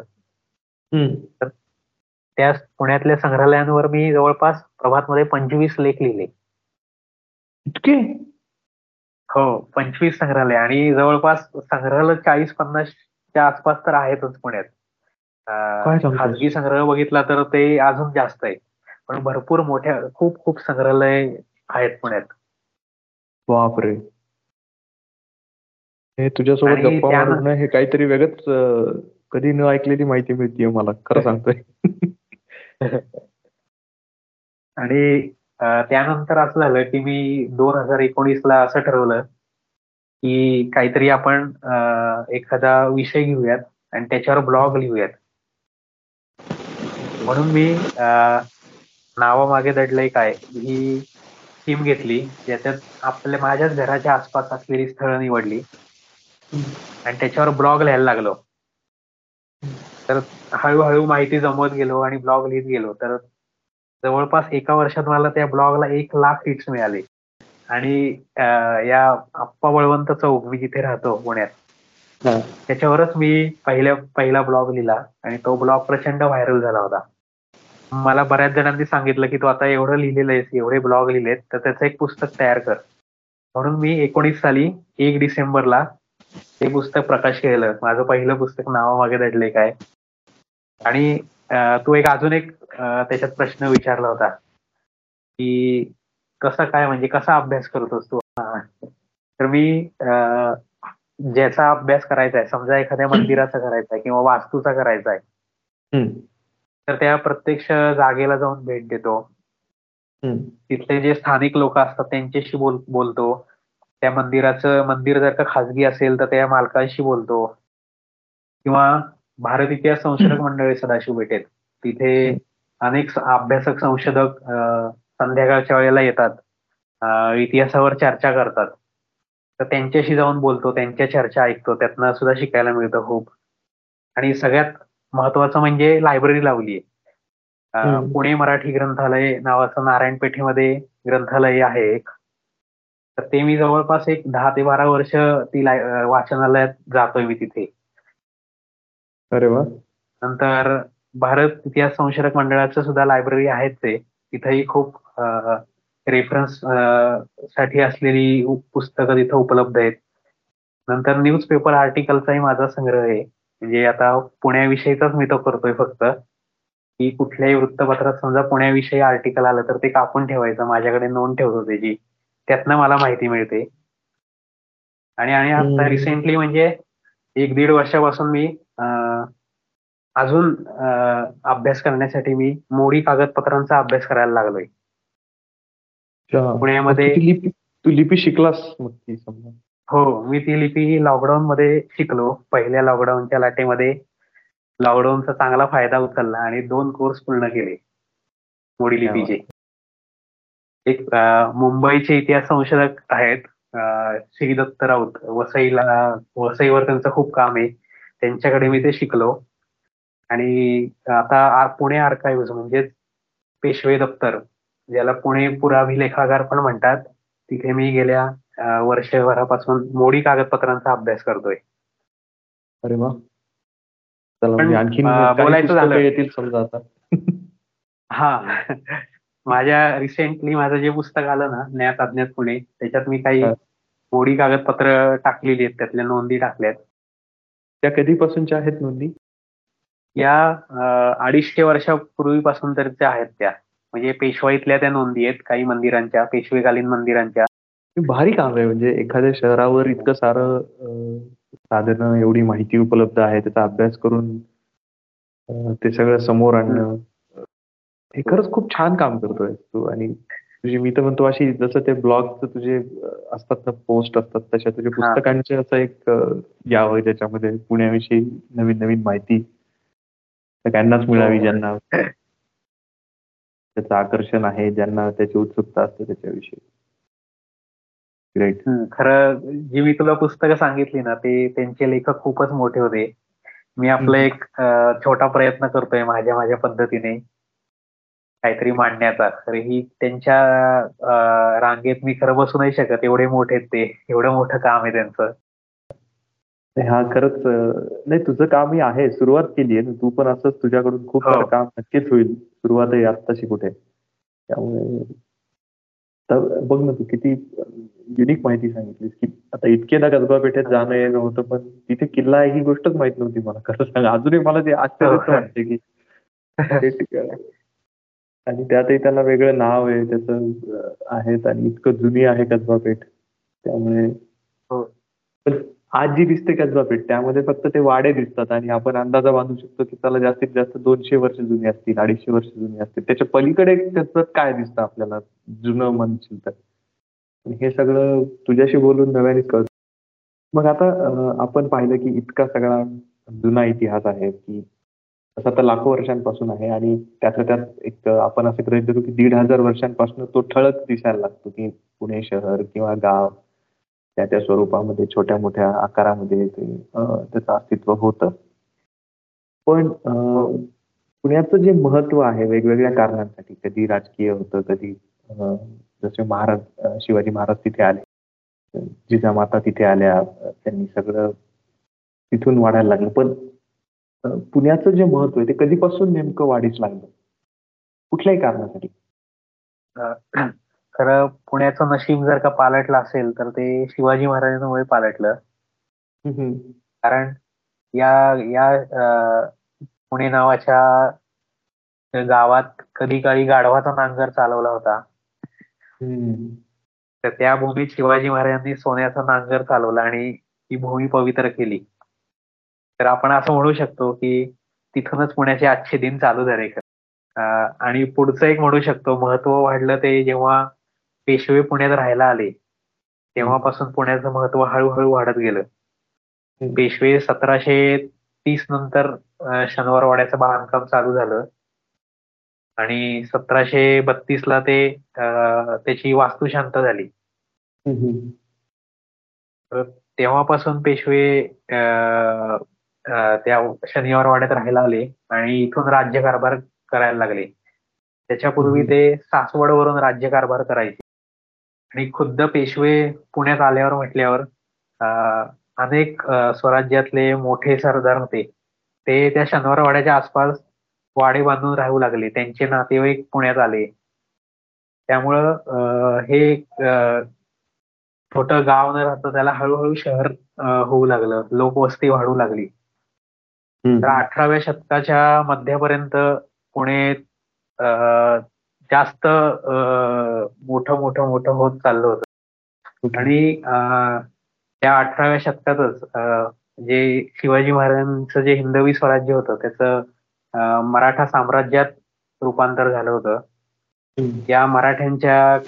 तर त्या पुण्यातल्या संग्रहालयांवर मी जवळपास प्रभात मध्ये पंचवीस लेख लिहिले. इतके? हो पंचवीस संग्रहालय आणि जवळपास संग्रहालय चाळीस पन्नासच्या आसपास तर आहेतच पुण्यात. खाजगी संग्रह बघितला तर ते अजून जास्त आहे. पण भरपूर मोठ्या खूप खूप संग्रहालय आहेत पुण्यात. बापरे. हे तुझ्यासोबत गप्पा मारून हे काहीतरी वेगळंच कधी न ऐकलेली माहिती मिळतीये मला खरं सांगतोय. आणि त्यानंतर असं झालं की मी दोन हजार एकोणीस ला असं ठरवलं की काहीतरी आपण एखादा विषय घेऊयात आणि त्याच्यावर ब्लॉग लिहूयात. म्हणून मी नावामागे दडलंय काय ही टीम घेतली ज्याच्यात आपल्या माझ्याच घराच्या आसपास असलेली स्थळं निवडली. आणि त्याच्यावर ब्लॉग लिहायला लागलो. तर हळूहळू माहिती जमवत गेलो आणि ब्लॉग लिहित गेलो. तर जवळपास एका वर्षात मला त्या ब्लॉगला एक लाख हिट्स मिळाले. आणि या आप्पा बळवंत चौक मी जिथे राहतो पुण्यात त्याच्यावरच मी पहिल्या पहिला ब्लॉग लिहिला आणि तो ब्लॉग प्रचंड व्हायरल झाला होता. मला बऱ्याच जणांनी सांगितलं की तू आता एवढं लिहिलेलं आहेस एवढे ब्लॉग लिहिलेत तर त्याचं एक पुस्तक तयार कर. म्हणून मी एकोणीस साली एक डिसेंबरला ते पुस्तक प्रकाश केलं माझं पहिलं पुस्तक नावामागे दडले काय. आणि तू एक अजून एक त्याच्यात प्रश्न विचारला होता की कसा काय म्हणजे कसा अभ्यास करतोस तू? तर मी ज्याचा अभ्यास करायचा आहे समजा एखाद्या मंदिराचा करायचा आहे किंवा वास्तूचा करायचा आहे. तर त्या प्रत्यक्ष जागेला जाऊन भेट देतो. तिथले जे स्थानिक लोक असतात त्यांच्याशी बोल बोलतो. त्या मंदिराचं मंदिर जर का खाजगी असेल तर त्या मालकांशी बोलतो. किंवा भारत इतिहास संशोधक मंडळी सदाशिव भेटेत तिथे अनेक अभ्यासक संशोधक संध्याकाळच्या वेळेला येतात. इतिहासावर चर्चा करतात. तर त्यांच्याशी जाऊन बोलतो त्यांच्या चर्चा ऐकतो त्यातनं सुद्धा शिकायला मिळतं खूप. आणि सगळ्यात महत्वाचं म्हणजे लायब्ररी लावली आहे पुणे मराठी ग्रंथालय नावाचं नारायण पेठेमध्ये ग्रंथालय आहे एक. तर ते मी जवळपास एक दहा ते बारा वर्ष ती वाचनालयात जातोय मी तिथे. अरे वा. नंतर भारत इतिहास संशोधक मंडळाचं सुद्धा लायब्ररी आहेच ते. तिथेही खूप रेफरन्ससाठी असलेली पुस्तकं तिथं उपलब्ध आहेत. नंतर न्यूज पेपर आर्टिकलचाही माझा संग्रह आहे. म्हणजे आता पुण्याविषयीचाच मी तो करतोय फक्त. की कुठल्याही वृत्तपत्रात समजा पुण्याविषयी आर्टिकल आलं तर ते कापून ठेवायचं. माझ्याकडे नोंद ठेवतो त्याची त्यातनं मला माहिती मिळते. आणि आणि आता रिसेंटली म्हणजे एक दीड वर्षापासून मी अजून अभ्यास करण्यासाठी मी मोडी कागदपत्रांचा अभ्यास करायला लागलोय. पुण्यामध्ये तू लिपी शिकलास हो मी ती लिपी लॉकडाऊन मध्ये शिकलो. पहिल्या लॉकडाऊनच्या लाटेमध्ये लॉकडाऊनचा चांगला फायदा उचलला आणि दोन कोर्स पूर्ण केले. मोडी लिपीचे. एक मुंबईचे इतिहास संशोधक आहेत श्री दत्त राऊत. वसईला वसईवर त्यांचं खूप काम आहे. त्यांच्याकडे मी ते शिकलो. आणि आता पुणे आर्काईव्ह म्हणजेच पेशवे दप्तर ज्याला पुणे पुराभिलेखागार पण म्हणतात. तिथे मी गेल्या वर्षभरापासून मोडी कागदपत्रांचा अभ्यास करतोय. अरे वा. आणखी बोलायचं झालं. येतील समजा आता. हा. माझ्या रिसेंटली माझं जे पुस्तक आलं ना ज्ञात अज्ञात पुणे त्याच्यात मी काही मोडी कागदपत्र टाकलेली आहेत त्यातल्या नोंदी टाकल्यात. त्या कधीपासूनच्या आहेत नोंदी? या अडीचशे वर्षापूर्वीपासून तर त्या आहेत त्या. म्हणजे पेशवाईतल्या त्या नोंदी आहेत काही मंदिरांच्या पेशवेकालीन मंदिरांच्या. भारी काम आहे म्हणजे एखाद्या शहरावर इतकं सारं साधनं एवढी माहिती उपलब्ध आहे त्याचा अभ्यास करून ते सगळं समोर आणणं. हे खरंच खूप छान काम करतोय तू आणि तुझी मी तर म्हणतो अशी जसं ते ब्लॉग तुझे असतात ना पोस्ट असतात तशा तुझ्या पुस्तकांचे असं एक यावं ज्याच्यामध्ये पुण्याविषयी नवीन नवीन माहिती सगळ्यांनाच मिळावी हो. ज्यांना त्याचं आकर्षण आहे ज्यांना त्याची उत्सुकता असते त्याच्याविषयी. ग्रेट खरं जी मी तुला पुस्तकं सांगितली ना ते त्यांचे लेखक खूपच मोठे होते. मी आपलं एक छोटा प्रयत्न करतोय माझ्या माझ्या पद्धतीने. काहीतरी मांडण्याचा. तर ही त्यांच्या रांगेत मी खरं बसू नाही शकत. एवढे मोठे ते. एवढं मोठं काम आहे त्यांचं. हा खरंच नाही तुझं कामही आहे सुरुवात केली आहे तू पण असंच तुझ्याकडून खूप हो. काम नक्कीच होईल सुरुवात आहे आत्ताशी कुठे त्यामुळे बघ ना तू किती युनिक माहिती सांगितलीस की आता इतके ना कसबा पेठेत जाणं येणं होतं पण तिथे किल्ला आहे ही गोष्टच माहीत नव्हती मला खरं सांग अजूनही मला ते आश्चर्य हो. वाटते की आणि त्यातही त्याला वेगळं नाव आहे त्याचं आहेत आणि इतकं जुनी आहे कसबा पेठ त्यामुळे हो. आज जी दिसते कसबा पेठ त्यामध्ये फक्त ते वाडे दिसतात आणि आपण अंदाजा बांधू शकतो की त्याला जास्तीत जास्त दोनशे वर्ष जुनी असतील अडीचशे वर्ष जुनी असतील. त्याच्या पलीकडे कसबत काय दिसतं आपल्याला जुनं म्हणशील तर? हे सगळं तुझ्याशी बोलून नव्याने कळत. मग आता आपण पाहिलं की इतका सगळा जुना इतिहास आहे की तसा तर लाखो वर्षांपासून आहे आणि त्यातल्या त्यात एक आपण असं गृहित धरू की दीड हजार वर्षांपासून तो ठळक दिसायला लागतो की पुणे शहर किंवा गाव. त्या त्या स्वरूपामध्ये छोट्या मोठ्या आकारामध्ये ते त्याचं अस्तित्व होतं. पण पुण्याचं जे महत्त्व आहे वेगवेगळ्या कारणांसाठी कधी राजकीय होतं कधी जसे महाराज शिवाजी महाराज तिथे आले जिजामाता तिथे आल्या त्यांनी सगळं तिथून वाढायला लागलं. पण पुण्याचं जे महत्त्व आहे ते कधीपासून नेमकं वाढीच लागलं? कुठल्याही कारणासाठी? खरं पुण्याचं नशीब जर का पालटलं असेल तर ते शिवाजी महाराजांमुळे पालटलं. कारण या या पुणे नावाच्या गावात कधी काळी गाढवाचा नांगर चालवला होता. तर त्या भूमीत शिवाजी महाराजांनी सोन्याचा नांगर चालवला आणि ही भूमी पवित्र केली. तर आपण असं म्हणू शकतो की तिथूनच पुण्याचे आजचे दिन चालू झाले आणि पुढचं एक म्हणू शकतो महत्त्व वाढलं ते जेव्हा पेशवे पुण्यात राहायला आले. तेव्हापासून पुण्याचं महत्त्व हळूहळू वाढत गेलं. पेशवे सतराशे तीस नंतर शनिवारवाड्याचं बांधकाम चालू झालं. आणि सतराशे बत्तीस ला ते त्याची वास्तू शांत झाली तेव्हापासून पेशवे त्या शनिवार वाड्यात राहायला आले आणि इथून राज्यकारभार करायला लागले. त्याच्यापूर्वी ते सासवडवरून राज्यकारभार करायचे. आणि खुद्द पेशवे पुण्यात आल्यावर म्हटल्यावर अनेक स्वराज्यातले मोठे सरदार होते. ते त्या शनिवार वाड्याच्या आसपास वाडे बांधून राहू लागले. त्यांचे नातेवाईक पुण्यात आले. त्यामुळं हे छोटं गाव न राहतं त्याला हळूहळू शहर होऊ लागलं. लोकवस्ती वाढू लागली. तर अठराव्या शतकाच्या मध्यापर्यंत पुणे जास्त मोठं मोठं मोठं होत चाललं होतं. आणि त्या अठराव्या शतकातच जे शिवाजी महाराजांचं जे हिंदवी स्वराज्य होतं त्याचं मराठा साम्राज्यात रूपांतर झालं होतं. या मराठ्यांच्या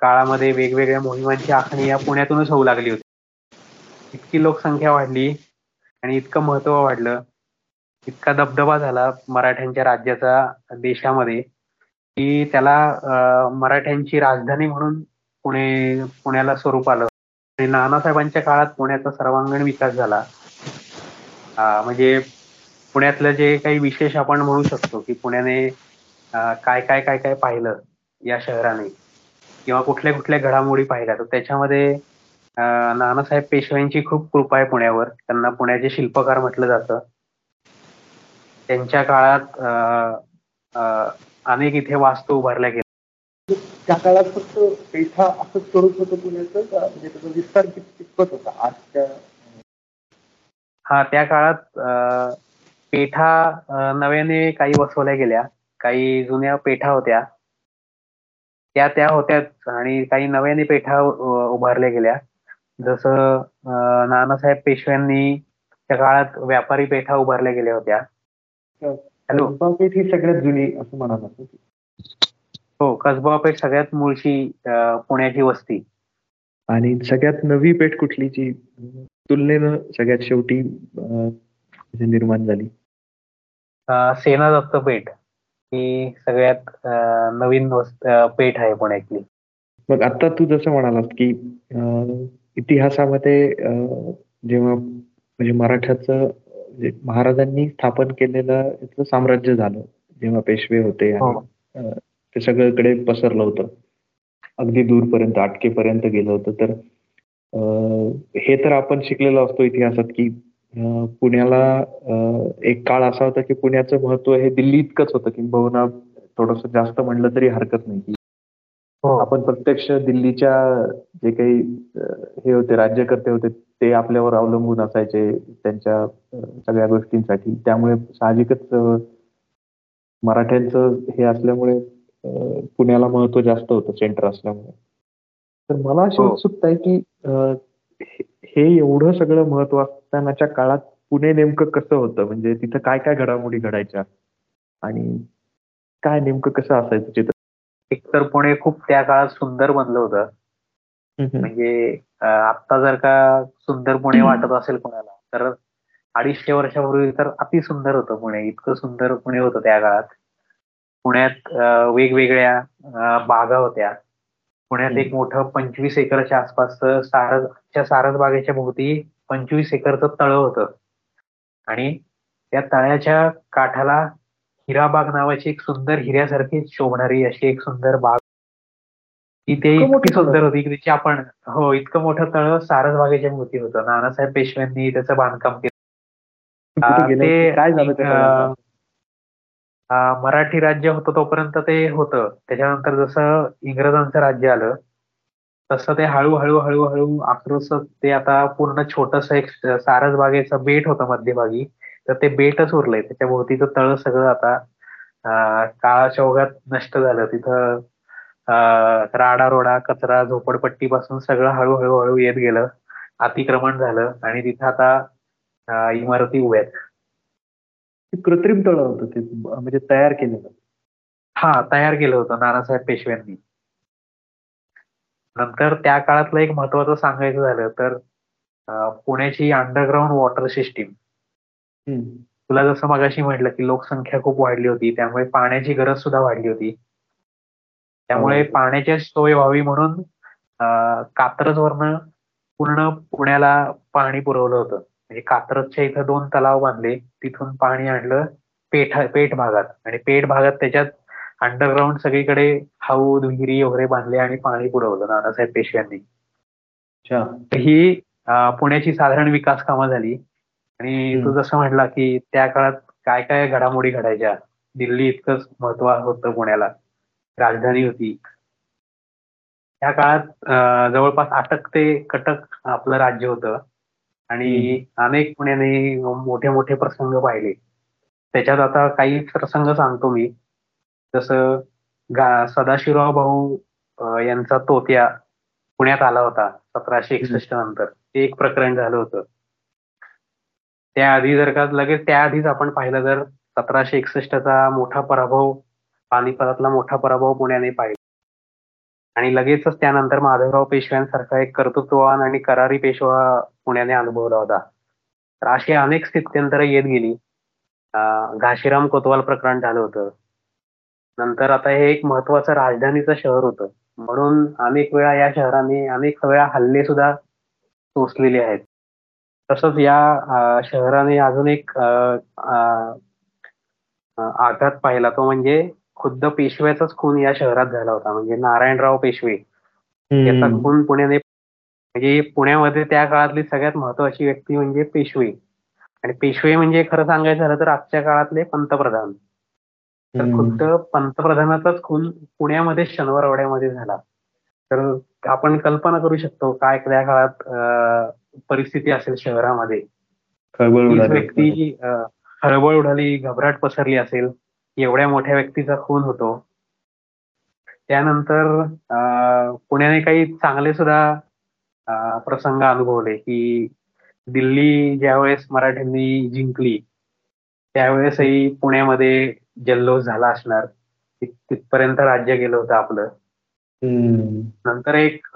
काळामध्ये वेगवेगळ्या मोहिमांची आखणी या पुण्यातूनच होऊ लागली होती. इतकी लोकसंख्या वाढली आणि इतकं महत्त्व वाढलं. इतका दबदबा झाला मराठ्यांच्या राज्याचा देशामध्ये. की त्याला मराठ्यांची राजधानी म्हणून पुणे पुण्याला स्वरूप आलं. आणि नानासाहेबांच्या काळात पुण्याचा सर्वांगीण विकास झाला. म्हणजे पुण्यातलं जे काही विशेष आपण म्हणू शकतो की पुण्याने काय काय काय काय पाहिलं या शहराने किंवा कुठल्या कुठल्या घडामोडी पाहिल्या तर त्याच्यामध्ये नानासाहेब पेशव्यांची खूप कृपा आहे पुण्यावर. त्यांना पुण्याचे शिल्पकार म्हटलं जातं. त्यांच्या काळात अनेक इथे वास्तू उभारल्या गेल्या. त्या काळात फक्त पेठा असंच स्वरूप होतं पुण्याचं म्हणजे त्याचा विस्तार कितपत होता? आजच्या हा त्या काळात पेठा नव्याने काही बसवल्या गेल्या. काही जुन्या पेठा होत्या. त्या त्या होत्याच आणि काही नव्याने पेठा उभारल्या गेल्या. जसं नानासाहेब पेशव्यांनी त्या काळात व्यापारी पेठा उभारल्या गेल्या होत्या. हॅलो. पेठ ही सगळ्यात जुनी असं म्हणाला हो कसबा पेठ सगळ्यात मूळची पुण्याची वस्ती. आणि सगळ्यात नवी पेठ कुठली जी तुलनेनं सगळ्यात शेवटी निर्माण झाली? सेना दत्त पेठ ही सगळ्यात नवीन पेठ आहे पुण्यातली. मग आता तू जसं म्हणालास की इतिहासामध्ये जेव्हा म्हणजे मराठ्याचं महाराजांनी स्थापन केलेलं साम्राज्य झालं जेव्हा पेशवे होते आणि हो. ते सगळीकडे पसरलं होतं अगदी दूरपर्यंत अटकेपर्यंत गेलं होतं तर हे तर आपण शिकलेलो असतो इतिहासात की पुण्याला एक काळ असा होता की पुण्याचं महत्त्व हे दिल्ली इतकंच होतं की बहुना थोडस जास्त म्हणलं तरी हरकत नाही. आपण प्रत्यक्ष दिल्लीच्या जे काही हे होते राज्यकर्ते होते ते आपल्यावर अवलंबून असायचे त्यांच्या सगळ्या गोष्टींसाठी. त्यामुळे साहजिकच मराठ्यांचं हे असल्यामुळे पुण्याला महत्त्व जास्त होतं सेंटर असल्यामुळे. तर मला अशी हो. उत्सुकता आहे की हे एवढं सगळं महत्त्व असतानाच्या काळात पुणे नेमकं कसं होतं? म्हणजे तिथं काय काय घडामोडी घडायच्या? आणि काय नेमकं कसं असायचं चित्र? एकतर पुणे खूप त्या काळात सुंदर बनलं होतं. म्हणजे आता जर का सुंदर पुणे वाटत असेल कोणाला तर अडीचशे वर्षापूर्वी तर अति सुंदर होतं पुणे. इतकं सुंदर पुणे होतं त्या काळात. पुण्यात वेगवेगळ्या बागा होत्या. पुण्यात एक मोठं पंचवीस एकरच्या आसपास सारसच्या सारस बागेच्या भोवती पंचवीस एकरचं तळ होतं. आणि त्या तळ्याच्या काठाला हिराबाग नावाची एक सुंदर हिऱ्यासारखी शोभणारी अशी एक सुंदर बाग. ती ते इतकी सुंदर होती की त्याची आपण हो इतकं मोठं तळ सारस बागेच्या भोवती होतं. नानासाहेब पेशव्यांनी त्याचं बांधकाम केलं. ते काय झालं मराठी राज्य होतं तोपर्यंत ते होतं. त्याच्यानंतर जसं इंग्रजांचं राज्य आलं तसं ते हळूहळू हळूहळू आक्रोश ते आता पूर्ण छोटस एक सारस बागेचं बेट होतं मध्यभागी. तर ते बेटच उरलंय. त्याच्या भोवतीचं तळ सगळं आता काळाच्या ओघात नष्ट झालं. तिथं राडा रोडा कचरा झोपडपट्टी पासून सगळं हळूहळू हळू येत गेलं. अतिक्रमण झालं आणि तिथं आता इमारती उभ्या कृत्रिम तळ होतं ते म्हणजे तयार केलेलं. हा तयार केलं होतं नानासाहेब पेशव्यांनी. नंतर त्या काळातलं एक महत्वाचं सांगायचं झालं तर पुण्याची अंडरग्राऊंड वॉटर सिस्टीम तुला जसं मगाशी म्हटलं की लोकसंख्या खूप वाढली होती त्यामुळे पाण्याची गरज सुद्धा वाढली होती. त्यामुळे हो. पाण्याची सोय व्हावी म्हणून कात्रज वरनं पूर्ण पुण्याला पाणी पुरवलं होतं. म्हणजे कात्रजच्या इथं दोन तलाव बांधले तिथून पाणी आणलं पेठ पेठ भागात. आणि पेठ भागात त्याच्यात अंडरग्राऊंड सगळीकडे हौद विहिरी वगैरे बांधले आणि पाणी पुरवलं नानासाहेब पेशव्यांनी. ही पुण्याची साधारण विकास कामं झाली. आणि तू जसं म्हटला की त्या काळात काय काय घडामोडी घडायच्या? दिल्ली इतकंच महत्त्व होतं पुण्याला. राजधानी होती. त्या काळात जवळपास अटक ते कटक आपलं राज्य होतं. आणि अनेक पुण्याने मोठे मोठे प्रसंग पाहिले. त्याच्यात आता काही प्रसंग सांगतो मी. जसं सदाशिवराव भाऊ यांचा तोत्या पुण्यात आला होता सतराशे एकसष्ट नंतर. ते एक प्रकरण झालं होतं. त्याआधी जर का लगेच त्याआधीच आपण पाहिलं तर सतराशे एकसष्टचा मोठा पराभव पानिपतातला मोठा पराभव पुण्याने पाहिला. आणि लगेचच त्यानंतर माधवराव पेशव्यांसारखा एक कर्तृत्ववान आणि करारी पेशवा पुण्याने अनुभवला होता. तर अशी अनेक स्थित्यंतर येत गेली. घाशीराम कोतवाल प्रकरण झालं होतं. नंतर आता हे एक महत्वाचं राजधानीचं शहर होतं. म्हणून अनेक वेळा या शहराने अनेक वेळा हल्ले सुद्धा सोसलेले आहेत. तसंच या शहराने अजून एक आघात पाहिला तो म्हणजे खुद्द पेशव्याचाच खून या शहरात झाला होता. म्हणजे नारायणराव पेशवे याचा खून पुण्याने म्हणजे पुण्यामध्ये त्या काळातली सगळ्यात महत्वाची व्यक्ती म्हणजे पेशवे. आणि पेशवे म्हणजे खरं सांगायचं झालं तर आजच्या काळातले पंतप्रधान. तर खुद्द पंतप्रधानाचाच खून पुण्यामध्ये शनिवारवाड्यामध्ये झाला. तर आपण कल्पना करू शकतो काय त्या काळात परिस्थिती असेल शहरामध्ये व्यक्ती हळबळ उडाली घबराट पसरली असेल एवढ्या मोठ्या व्यक्तीचा खून होतो. त्यानंतर पुण्याने काही चांगले सुद्धा प्रसंग अनुभवले की दिल्ली ज्यावेळेस मराठ्यांनी जिंकली त्यावेळेसही पुण्यामध्ये जल्लोष झाला असणार. तिथपर्यंत राज्य गेलं होतं आपलं. नंतर एक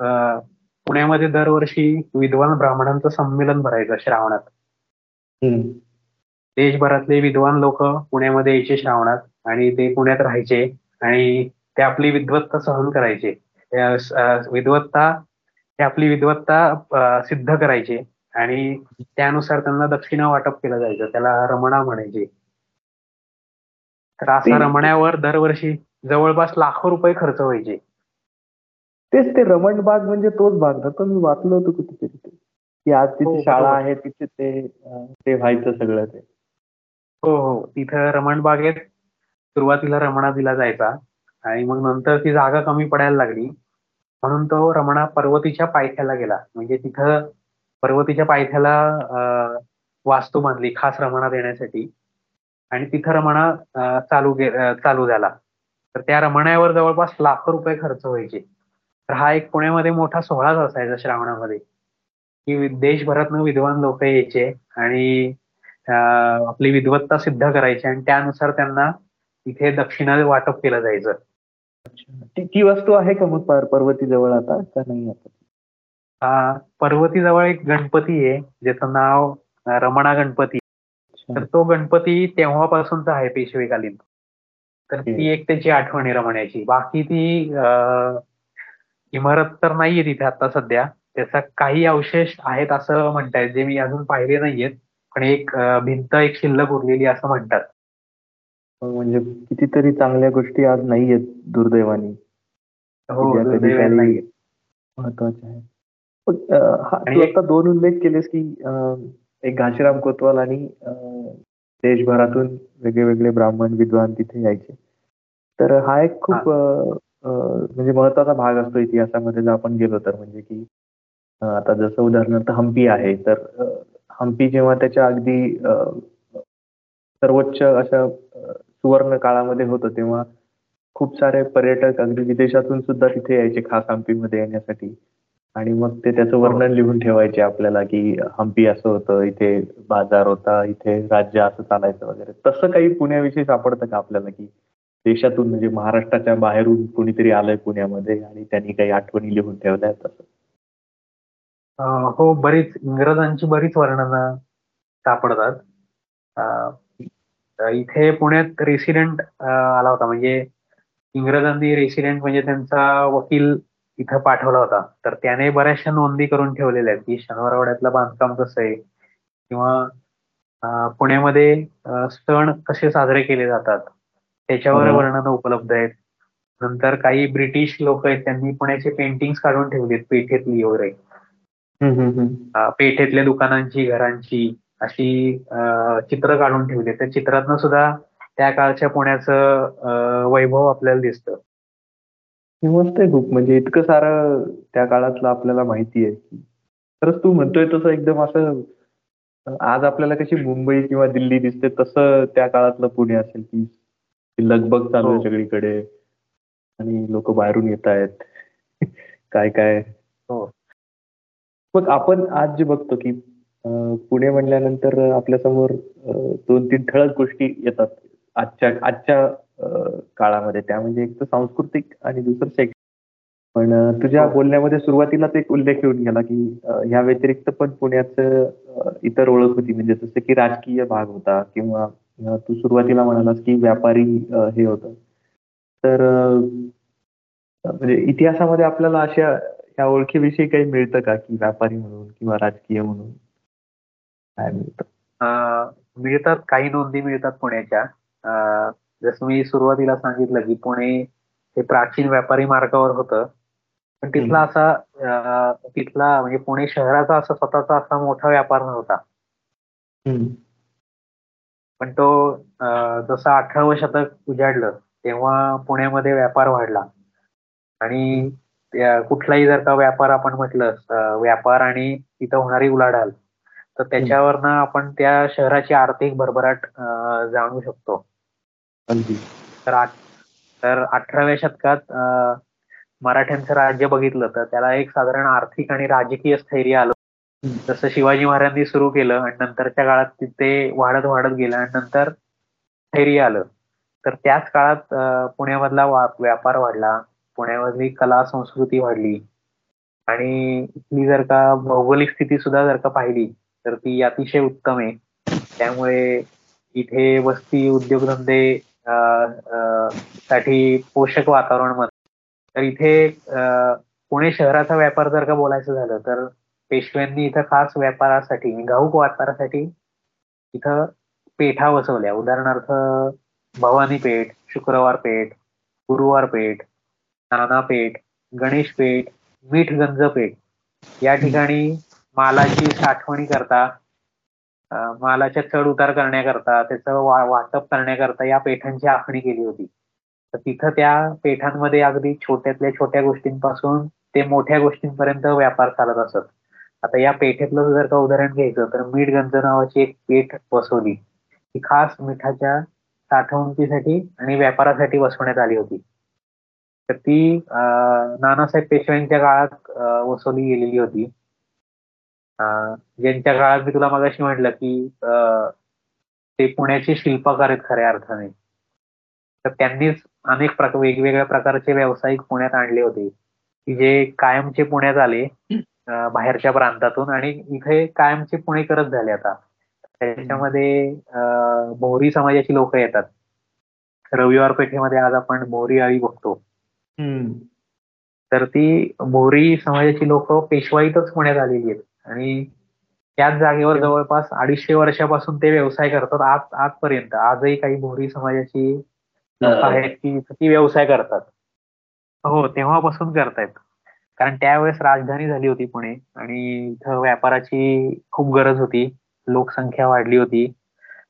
पुण्यामध्ये दरवर्षी विद्वान ब्राह्मणांचं संमेलन भरायचं श्रावणात. देशभरातले विद्वान लोक पुण्यामध्ये यायचे श्रावणात आणि ते पुण्यात राहायचे आणि ते आपली विद्वत्ता सहन करायचे. विद्वत्ता ते आपली विद्वत्ता सिद्ध करायचे आणि त्यानुसार त्यांना दक्षिणा वाटप केलं जायचं. त्याला रमणा म्हणायचे. तर असा रमण्यावर दरवर्षी जवळपास लाखो रुपये खर्च व्हायचे. तेच ते रमण बाग म्हणजे तोच भाग. ना तर मी वाचलं होतं कुठेतरी ते. की आज तिथे हो, शाळा आहे तिथे ते ते व्हायचं सगळं ते. हो हो. तिथं रमण बागेत सुरुवातीला रमणा दिला जायचा. आणि मग नंतर ती जागा कमी पडायला लागली. म्हणून तो रमणा पर्वतीच्या पायथ्याला गेला. म्हणजे तिथं पर्वतीच्या पायथ्याला वास्तू बांधली खास रमणा देण्यासाठी. आणि तिथं रमणा चालू चालू झाला. तर त्या रमण्यावर जवळपास लाखो रुपये खर्च व्हायचे. तर हा एक पुण्यामध्ये मोठा सोहळाच असायचा श्रावणामध्ये. की देशभरातनं विद्वान लोक यायचे आणि आपली विद्वत्ता सिद्ध करायची आणि त्यानुसार त्यांना इथे दक्षिणा वाटप केलं जायचं. ती वस्तू आहे का मग पर्वती जवळ आता का नाही आता? पर्वती जवळ एक गणपती आहे ज्याचं नाव रमणा गणपती. तर तो गणपती तेव्हापासूनचा आहे पेशवेकालीन. तर ती एक त्याची आठवण आहे रमण्याची. बाकी ती इमारत तर नाहीये तिथे आता सध्या. त्याचा काही अवशेष आहेत असं म्हणतायत जे मी अजून पाहिले नाहीयेत. पण एक भिंत एक शिल्लक उरलेली असं म्हणतात. म्हणजे कितीतरी चांगल्या गोष्टी आज नाहीयेत दुर्दैवाने. हो महत्त्वाचे आहे आता दोन उल्लेख केलेस की एक घाशीराम कोतवाल आणि देशभरातून वेगळे वेगळे ब्राह्मण विद्वान तिथे यायचे. तर हा एक खूप म्हणजे महत्त्वाचा भाग असतो इतिहासामध्ये जर आपण गेलो तर. म्हणजे की आता जसं उदाहरणार्थ हम्पी आहे तर हम्पी जेव्हा त्याच्या अगदी सर्वोच्च अशा सुवर्ण काळामध्ये होतं तेव्हा खूप सारे पर्यटक अगदी विदेशातून सुद्धा तिथे यायचे खास हम्पीमध्ये येण्यासाठी. आणि मग ते त्याचं वर्णन लिहून ठेवायचे आपल्याला की हम्पी असं होतं इथे बाजार होता इथे राज्य असं चालायचं वगैरे. तसं काही पुण्याविषयी सापडतं का आपल्याला की देशातून म्हणजे महाराष्ट्राच्या बाहेरून कुणीतरी आलंय पुण्यामध्ये आणि त्यांनी काही आठवणी लिहून ठेवल्या तसं. हो बरीच इंग्रजांची बरीच वर्णनं सापडतात. इथे पुण्यात रेसिडेंट आला होता. म्हणजे इंग्रजांनी रेसिडेंट म्हणजे त्यांचा वकील इथं पाठवला होता. तर त्याने बऱ्याचशा नोंदी करून ठेवलेल्या आहेत की शनिवारवाड्यातलं बांधकाम कसं आहे किंवा पुण्यामध्ये सण कसे साजरे केले जातात. त्याच्यावर वर्णनं उपलब्ध आहेत. नंतर काही ब्रिटिश लोक आहेत त्यांनी पुण्याचे पेंटिंग काढून ठेवलेत पेठेतली वगैरे. पेठेतल्या दुकानांची घरांची अशी चित्र काढून ठेवली त्या चित्रातनं सुद्धा त्या काळच्या पुण्याचं वैभव आपल्याला दिसतं. मस्त आहे खूप. म्हणजे इतकं सारं त्या काळातलं आपल्याला माहिती आहे खरंच तू म्हणतोय तसं एकदम असं आज आपल्याला कशी मुंबई किंवा दिल्ली दिसते तसं त्या काळातलं पुणे असेल की. लगबग चालू आहे हो. सगळीकडे. आणि लोक बाहेरून येत आहेत. काय काय? हो. मग आपण आज जे बघतो की पुणे म्हणल्यानंतर आपल्यासमोर दोन तीन ठळक गोष्टी येतात आजच्या आजच्या काळामध्ये. त्या म्हणजे एक तर सांस्कृतिक आणि दुसरं शैक्षणिक. पण तुझ्या हो. बोलण्यामध्ये सुरुवातीलाच एक उल्लेख येऊन गेला की ह्या व्यतिरिक्त पण पुण्याचं इतर ओळख होती. म्हणजे जसं की राजकीय भाग होता किंवा तू सुरुवातीला म्हणालास की व्यापारी हे होतं. तर म्हणजे इतिहासामध्ये आपल्याला अशा या ओळखीविषयी काही मिळतं का? की व्यापारी म्हणून किंवा राजकीय म्हणून काय मिळतं? मिळतात काही नोंदी मिळतात पुण्याच्या. जसं मी सुरुवातीला सांगितलं की पुणे हे प्राचीन व्यापारी मार्गावर होतं. पण तिथला असा तिथला म्हणजे पुणे शहराचा असा स्वतःचा असा मोठा व्यापार नव्हता. पण तो जसं अठरावं शतक उजाडलं तेव्हा पुण्यामध्ये व्यापार वाढला. आणि कुठलाही जर का व्यापार आपण म्हटलं व्यापार आणि तिथं होणारी उलाढाल तर त्याच्यावरनं आपण त्या शहराची आर्थिक भरभराट जाणू शकतो. तर अठराव्या शतकात मराठ्यांचं राज्य बघितलं तर त्याला एक साधारण आर्थिक आणि राजकीय स्थैर्य आलं जसं शिवाजी महाराजांनी सुरू केलं आणि नंतरच्या काळात तिथे वाढत वाढत गेलं आणि नंतर स्थैर्य आलं. तर त्याच काळात पुण्यामधला व्यापार वाढला. पुण्यामधली कला संस्कृती वाढली. आणि इथली जर का भौगोलिक स्थिती सुद्धा जर का पाहिली तर ती अतिशय उत्तम आहे. त्यामुळे इथे वस्ती उद्योगधंदे साठी पोषक वातावरण तर इथे पुणे शहराचा व्यापार जर का बोलायचं झालं तर पेशव्यांनी इथं खास व्यापारासाठी घाऊक व्यापारासाठी इथं पेठा बसवल्या उदाहरणार्थ भवानी पेठ शुक्रवार पेठ गुरुवार पेठ नाना पेठ गणेश पेठ मीठगंज पेठ. या ठिकाणी मालाची साठवणी करता मालाच्या चढ उतार करण्याकरता त्याचं वाटप करण्याकरता या पेठांची आखणी केली होती. तर तिथं त्या पेठांमध्ये अगदी छोट्यातल्या छोट्या गोष्टींपासून ते मोठ्या गोष्टींपर्यंत व्यापार चालत असत. आता या पेठेतलं जर का उदाहरण घ्यायचं तर मीठ गंज नावाची एक पेठ बसवली. ही खास मिठाच्या साठवणुकीसाठी आणि व्यापारासाठी बसवण्यात आली होती. तर ती नानासाहेब पेशव्यांच्या काळात वसवली गेलेली होती. ज्यांच्या काळात मी तुला मगाशी म्हटलं की ते पुण्याचे शिल्पकार आहेत खऱ्या अर्थाने. तर त्यांनीच अनेक प्रकार वेगवेगळ्या प्रकारचे व्यावसायिक पुण्यात आणले होते. की जे कायमचे पुण्यात आले. बाहेरच्या प्रांतातून आणि इथे कायमचे पुणे करत झाले आता. त्याच्यामध्ये मोहरी समाजाची लोक येतात. रविवार पेठेमध्ये आज आपण मोहरी आळी बघतो. तर ती मोहरी समाजाची लोक पेशवाईतच पुण्यात आलेली आहेत. आणि त्याच जागेवर जवळपास अडीचशे वर्षापासून ते व्यवसाय करतात आज आजपर्यंत आजही काही मोहरी समाजाची आहेत की ती व्यवसाय करतात. हो तेव्हापासून करतायत. कारण त्यावेळेस राजधानी झाली होती पुणे आणि इथं व्यापाराची खूप गरज होती. लोकसंख्या वाढली होती.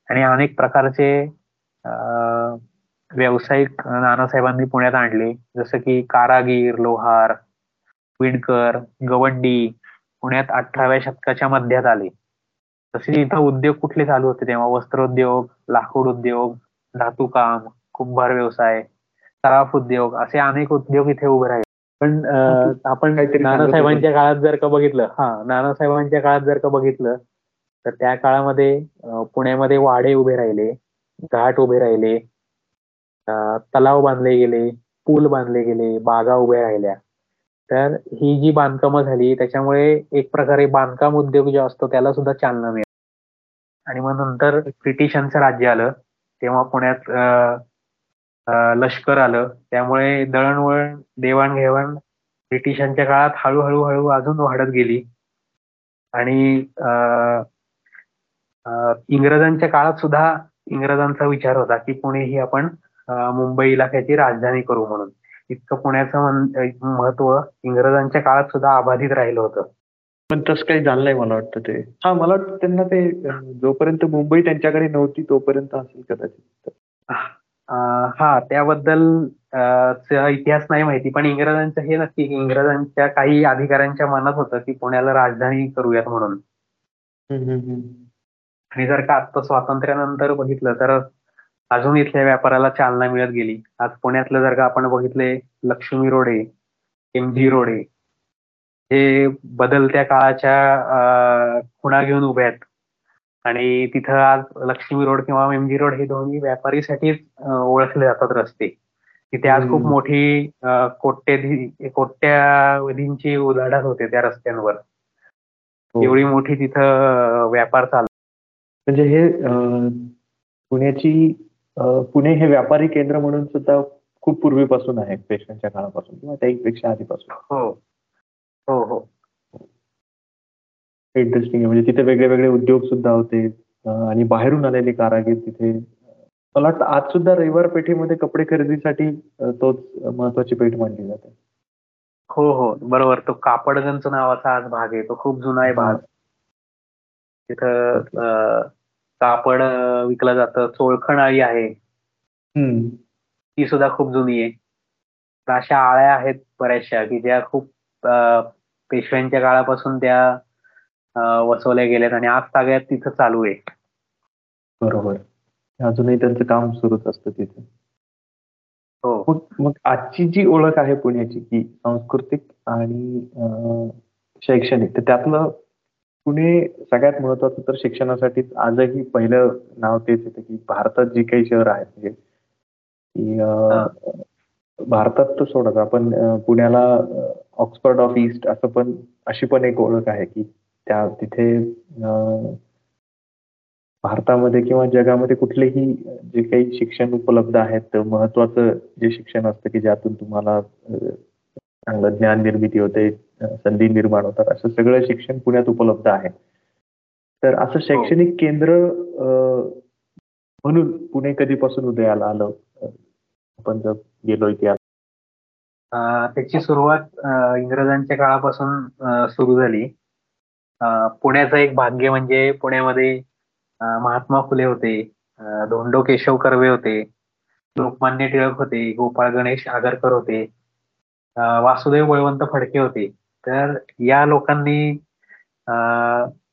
आणि अनेक प्रकारचे व्यावसायिक नानासाहेबांनी पुण्यात आणले. जसं की कारागीर लोहार विणकर गवंडी पुण्यात अठराव्या शतकाच्या मध्यात आले. तसे इथं उद्योग कुठले चालू होते तेव्हा? वस्त्रोद्योग लाकूड उद्योग धातुकाम कुंभार व्यवसाय सराफ उद्योग असे अनेक उद्योग इथे उभे राहिले. पण आपण नानासाहेबांच्या काळात जर का बघितलं हा नानासाहेबांच्या काळात जर का बघितलं तर त्या काळामध्ये पुण्यामध्ये वाडे उभे राहिले घाट उभे राहिले तलाव बांधले गेले पूल बांधले गेले बागा उभ्या राहिल्या. तर ही जी बांधकामं झाली त्याच्यामुळे एक प्रकारे बांधकाम उद्योग जो असतो त्याला सुद्धा चालना मिळाली. आणि मग नंतर ब्रिटिशांचं राज्य आलं तेव्हा पुण्यात लष्कर आलं. त्यामुळे दळणवळण देवाणघेवाण ब्रिटिशांच्या काळात हळूहळू हळू अजून वाढत गेली. आणि इंग्रजांच्या काळात सुद्धा इंग्रजांचा विचार होता की पुणे ही आपण मुंबई इलाख्याची राजधानी करू म्हणून. इतकं पुण्याचं महत्त्व इंग्रजांच्या काळात सुद्धा अबाधित राहिलं होतं. पण तसं काही झालं नाही मला वाटतं ते. हा मला वाटतं त्यांना ते जोपर्यंत मुंबई त्यांच्याकडे नव्हती तोपर्यंत असेल कदाचित. हा त्याबद्दल इतिहास नाही माहिती पण इंग्रजांचं हे नक्की इंग्रजांच्या काही अधिकाऱ्यांच्या मनात होतं की पुण्याला राजधानी करूयात म्हणून. आणि जर का आता स्वातंत्र्यानंतर बघितलं तर अजून इथल्या व्यापाराला चालना मिळत गेली. आज पुण्यातलं जर का आपण बघितले लक्ष्मी रोडे एम जी रोडे हे बदलत्या काळाच्या खुणा घेऊन उभे आहेत. आणि तिथं आज लक्ष्मी रोड किंवा एमजी रोड हे दोन्ही व्यापारीसाठीच ओळखले जातात रस्ते. तिथे आज खूप मोठी कोट्याधी कोट्यावधींची उलाढाल होते त्या रस्त्यांवर. हो. एवढी मोठी तिथं व्यापार चालतो म्हणजे हे पुण्याची पुणे हे व्यापारी केंद्र म्हणून सुद्धा खूप पूर्वीपासून आहे पेशव्यांच्या काळापासून किंवा त्यापेक्षा आधीपासून. हो. हो हो. इंटरेस्टिंग आहे. म्हणजे तिथे वेगळे वेगळे उद्योग सुद्धा होते. आणि बाहेरून आलेले कारागीर तिथे. मला वाटतं आज सुद्धा रविवार पेठेमध्ये कपडे खरेदीसाठी तोच महत्वाची पेठ मानली जाते. हो हो. बरोबर. तो कापडगंज नावाचा आज भाग आहे. तो खूप जुना आहे भाग. तिथं कापड विकलं जातं. चोळखणाळी आहे. ती सुद्धा खूप जुनी आहे. अशा आळ्या आहेत बऱ्याचशा की ज्या खूप पेशव्यांच्या काळापासून त्या वसवल्या गेल्यात आणि आज सगळ्यात तिथं चालू आहे. बरोबर. अजूनही त्यांचं काम सुरूच असतं तिथे. हो. मग आजची जी ओळख आहे पुण्याची की सांस्कृतिक आणि शैक्षणिक तर त्यातलं पुणे सगळ्यात महत्वाचं तर शिक्षणासाठी आजही पहिलं नाव तेच येतं की भारतात जी काही शहर आहेत म्हणजे की भारतात तर सोडत आपण पुण्याला ऑक्सफर्ड ऑफ ईस्ट असं पण अशी पण एक ओळख आहे की त्या तिथे भारतामध्ये किंवा जगामध्ये कुठलेही जे काही शिक्षण उपलब्ध आहेत महत्वाचं जे शिक्षण असतं की ज्यातून तुम्हाला चांगलं ज्ञान निर्मिती होते संधी निर्माण होतात असं सगळं शिक्षण पुण्यात उपलब्ध आहे. तर असं हो. शैक्षणिक केंद्र म्हणून पुणे कधीपासून उदयाला आलं आपण जर गेलो इतिहास त्याची सुरुवात इंग्रजांच्या काळापासून सुरू झाली. पुण्याचं एक भाग्य म्हणजे पुण्यामध्ये महात्मा फुले होते धोंडो केशव कर्वे होते लोकमान्य टिळक होते गोपाळ गणेश आगरकर होते वासुदेव बळवंत फडके होते. तर या लोकांनी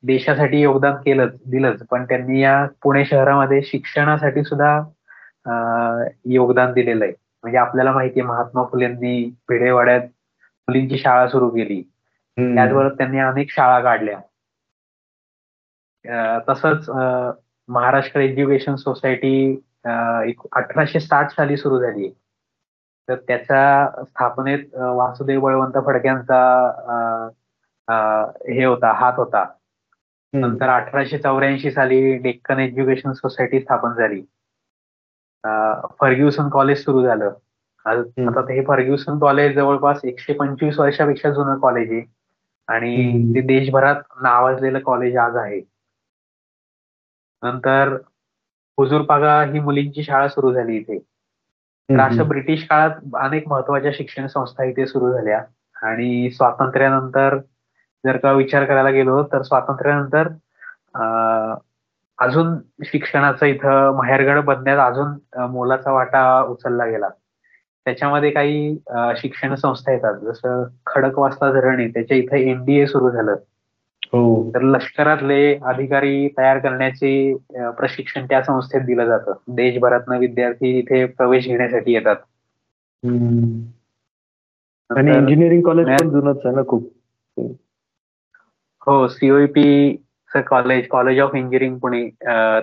देशासाठी योगदान केलंच दिलंच. पण त्यांनी या पुणे शहरामध्ये शिक्षणासाठी सुद्धा योगदान दिलेलं आहे. म्हणजे आपल्याला माहितीये महात्मा फुलेंनी भिडेवाड्यात मुलींची शाळा सुरू केली. त्याचबरोबर त्यांनी अनेक शाळा काढल्या. तसंच महाराष्ट्र एज्युकेशन सोसायटी अठराशे साठ साली सुरू झाली. तर त्याच्या स्थापनेत वासुदेव बळवंत फडक्यांचा हे होता हात होता. नंतर अठराशे चौऱ्याऐंशी साली डेक्कन एज्युकेशन सोसायटी स्थापन झाली. फर्ग्युसन कॉलेज सुरू झालं. आता हे फर्ग्युसन कॉलेज जवळपास एकशे पंचवीस वर्षापेक्षा जुनं कॉलेज आहे. आणि ते देशभरात नावाजलेलं कॉलेज आज आहे. नंतर हुजूरपागा ही मुलींची शाळा सुरू झाली इथे. तर असं ब्रिटिश काळात अनेक महत्त्वाच्या शिक्षण संस्था इथे सुरू झाल्या. आणि स्वातंत्र्यानंतर जर का विचार करायला गेलो तर स्वातंत्र्यानंतर अजून शिक्षणाचा इथं माहेरगड बनण्यात अजून मोलाचा वाटा उचलला गेला. त्याच्यामध्ये काही शिक्षण संस्था येतात. जसं खडकवासला धरण आहे त्याच्या इथं एनडीए सुरू झालं. हो. तर लष्करातले अधिकारी तयार करण्याचे प्रशिक्षण त्या संस्थेत दिलं जातं. देशभरातनं विद्यार्थी इथे प्रवेश घेण्यासाठी येतात. आणि इंजिनिअरिंग कॉलेज पण जुनच आहे ना खूप? हो COP college college of engineering Pune.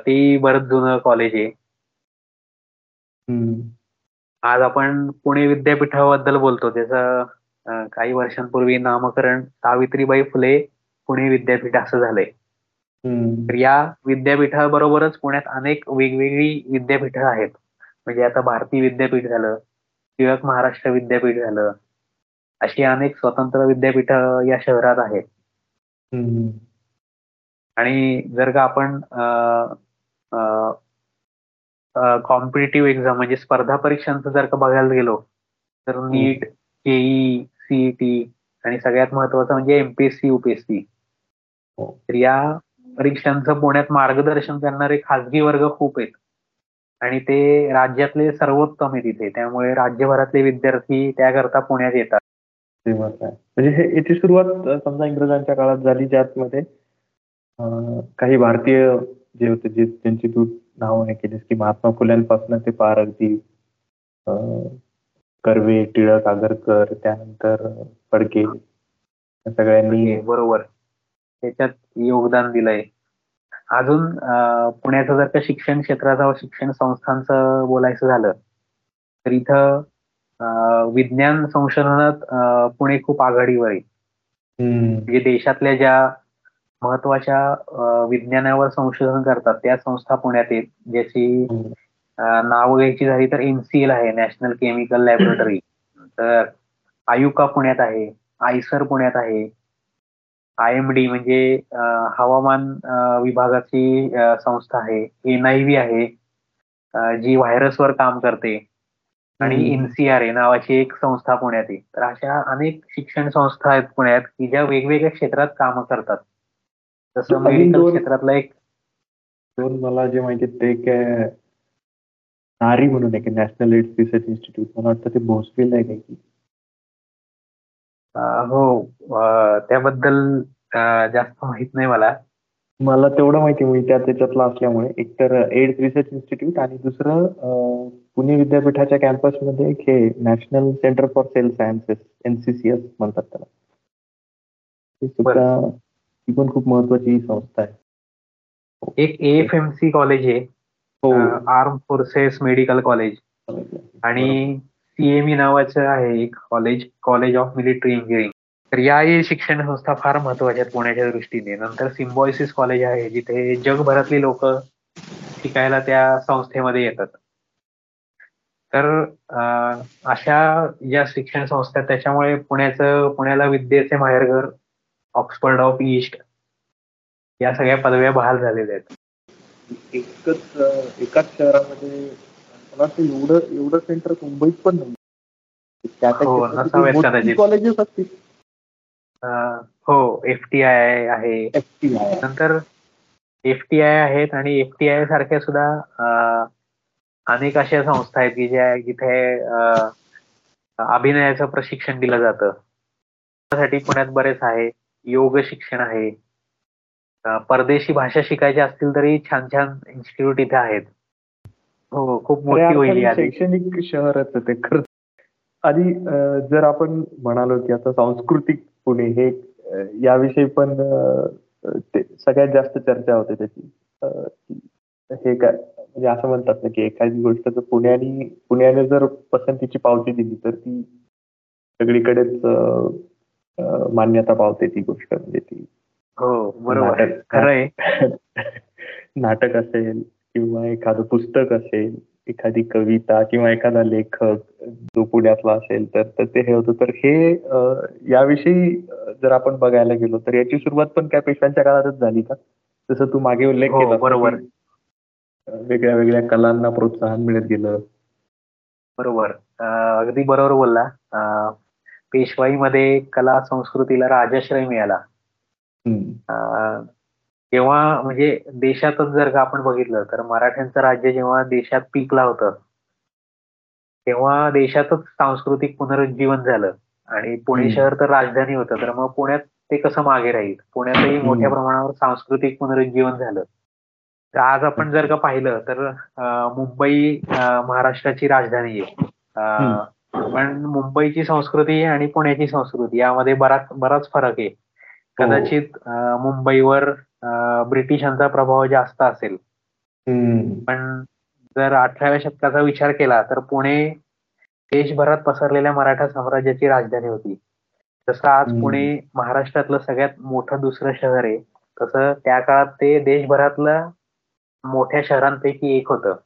ते बरंच जुनं कॉलेज आहे. आज आपण पुणे विद्यापीठाबद्दल बोलतो. त्याचं काही वर्षांपूर्वी नामकरण सावित्रीबाई फुले पुणे विद्यापीठ असं झालंय. तर या विद्यापीठाबरोबरच पुण्यात अनेक वेगवेगळी विद्यापीठं आहेत. म्हणजे आता भारतीय विद्यापीठ झालं टिळक महाराष्ट्र विद्यापीठ झालं अशी अनेक स्वतंत्र विद्यापीठ या शहरात आहेत. आणि जर का आपण कॉम्पिटेटिव्ह एक्झाम म्हणजे स्पर्धा परीक्षांचं जर का बघायला गेलो तर नीट केई सीईटी आणि सगळ्यात महत्वाचं म्हणजे एमपीएससी युपीएससी तर या परीक्षांचं पुण्यात मार्गदर्शन करणारे खासगी वर्ग खूप आहेत. आणि ते राज्यातले सर्वोत्तम आहेत इथे. त्यामुळे राज्यभरातले विद्यार्थी त्याकरता पुण्यात येतात. म्हणजे हे याची सुरुवात समजा इंग्रजांच्या काळात झाली ज्यामध्ये काही भारतीय जे होते जे त्यांची तू नाव हे केलीस की महात्मा फुल्यांपासून ते पार अगदी कर्वे टिळक आगरकर त्यानंतर फडके सगळ्यांनी बरोबर. त्याच्यात योगदान दिलंय. अजून पुण्याचं जर का शिक्षण क्षेत्राचं शिक्षण संस्थांचं बोलायचं झालं तर इथं विज्ञान संशोधनात पुणे खूप आघाडीवर आहे. म्हणजे देशातल्या ज्या महत्त्वाच्या विज्ञानावर संशोधन करतात. त्या संस्था पुण्यात आहेत ज्याची नाव घ्यायची झाली तर एनसीएल आहे नॅशनल केमिकल लॅबोरेटरी. तर आयुका पुण्यात आहे आयसर पुण्यात आहे आय एम डी म्हणजे हवामान विभागाची संस्था आहे एनआयव्ही आहे जी व्हायरसवर काम करते. आणि एनसीआर ए नावाची एक संस्था पुण्यात आहे. तर अशा अनेक शिक्षण संस्था आहेत पुण्यात की ज्या वेगवेगळ्या क्षेत्रात काम करतात. जसं मेडिकल क्षेत्रातलं एक दोन मला जे माहिती ते काय नारी म्हणून आहे नॅशनल एड्स रिसर्च इन्स्टिट्यूट मला वाटतं ते भोसलेलं आहे काही. हो त्याबद्दल जास्त माहीत नाही मला. मला तेवढं माहिती मी त्या त्याच्यातला असल्यामुळे. एक तर एड्स रिसर्च इन्स्टिट्यूट आणि दुसरं पुणे विद्यापीठाच्या कॅम्पसमध्ये एक हे national centre for cell sciences NCCS म्हणतात त्याला. ती पण खूप महत्वाची संस्था आहे. एक एफ एम सी कॉलेज आहे. आर्म फोर्सेस मेडिकल कॉलेज आणि सीएमई नावाचं आहे एक college college of military engineering तर याही शिक्षण संस्था फार महत्त्वाच्या आहेत पुण्याच्या दृष्टीने. नंतर सिम्बॉयसिस कॉलेज आहे जिथे जगभरातली लोक शिकायला त्या संस्थेमध्ये येतात. तर अशा ज्या शिक्षण संस्था त्याच्यामुळे पुण्याचं पुण्याला विद्येचे माहेरघर ऑक्सफर्ड ऑफ ईस्ट या सगळ्या पदव्या बहाल झालेल्या आहेत. एकच एकाच शहरामध्ये मला वाटतं एवढं एवढं सेंटर मुंबईत पण नाही. कॉलेजेस हो, असतील. हो एफ टी आय आहे. नंतर एफ टी आय आहेत आणि एफ टी आय सारख्या सुद्धा अनेक अशा संस्था आहेत की ज्या जिथे अभिनयाचं प्रशिक्षण दिलं जातं. त्यासाठी पुण्यात बरेच आहे. योग शिक्षण आहे. परदेशी भाषा शिकायच्या असतील तरी छान छान इन्स्टिट्यूट इथे आहेत. हो. खूप मोठी होईल शैक्षणिक शहरच ते खरंच आणि जर आपण म्हणालो की आता सांस्कृतिक पुणे हे याविषयी पण सगळ्यात जास्त चर्चा होते त्याची. हे काय म्हणजे असं म्हणतात ना की एखादी गोष्ट जर पुण्याने पुण्याने जर पसंतीची पावती दिली तर ती सगळीकडेच मान्यता पावते ती गोष्ट. म्हणजे ती हो बरोबर. खरंय. नाटक असेल किंवा एखादं पुस्तक असेल एखादी कविता किंवा एखादा लेखक जो पुण्यातला असेल तर ते हे होतं. तर हे याविषयी जर आपण बघायला गेलो तर याची सुरुवात पण काय पेशव्यांच्या काळातच झाली का? जसं तू मागे उल्लेख हो, केला बरोबर. वेगळ्या वेगळ्या कलांना प्रोत्साहन मिळत गेलं. बरोबर. अगदी बरोबर बोलला. पेशवाईमध्ये कला संस्कृतीला राजाश्रय मिळाला. तेव्हा म्हणजे देशातच जर का आपण बघितलं तर मराठ्यांचं राज्य जेव्हा देशात पिकला होतं तेव्हा देशातच सांस्कृतिक पुनरुज्जीवन झालं. आणि पुणे शहर तर राजधानी होतं तर मग पुण्यात ते कसं मागे राहील? पुण्यातही मोठ्या प्रमाणावर सांस्कृतिक पुनरुज्जीवन झालं. तर आज आपण जर का पाहिलं तर मुंबई महाराष्ट्राची राजधानी आहे. पण मुंबईची संस्कृती आणि पुण्याची संस्कृती यामध्ये बराच बराच फरक आहे. कदाचित मुंबईवर ब्रिटिशांचा प्रभाव जास्त असेल. पण जर अठराव्या शतकाचा विचार केला तर पुणे देशभरात पसरलेल्या मराठा साम्राज्याची राजधानी होती. जसं आज पुणे महाराष्ट्रातलं सगळ्यात मोठं दुसरं शहर आहे तसं त्या काळात ते देशभरातलं मोठ्या शहरांपैकी एक होतं.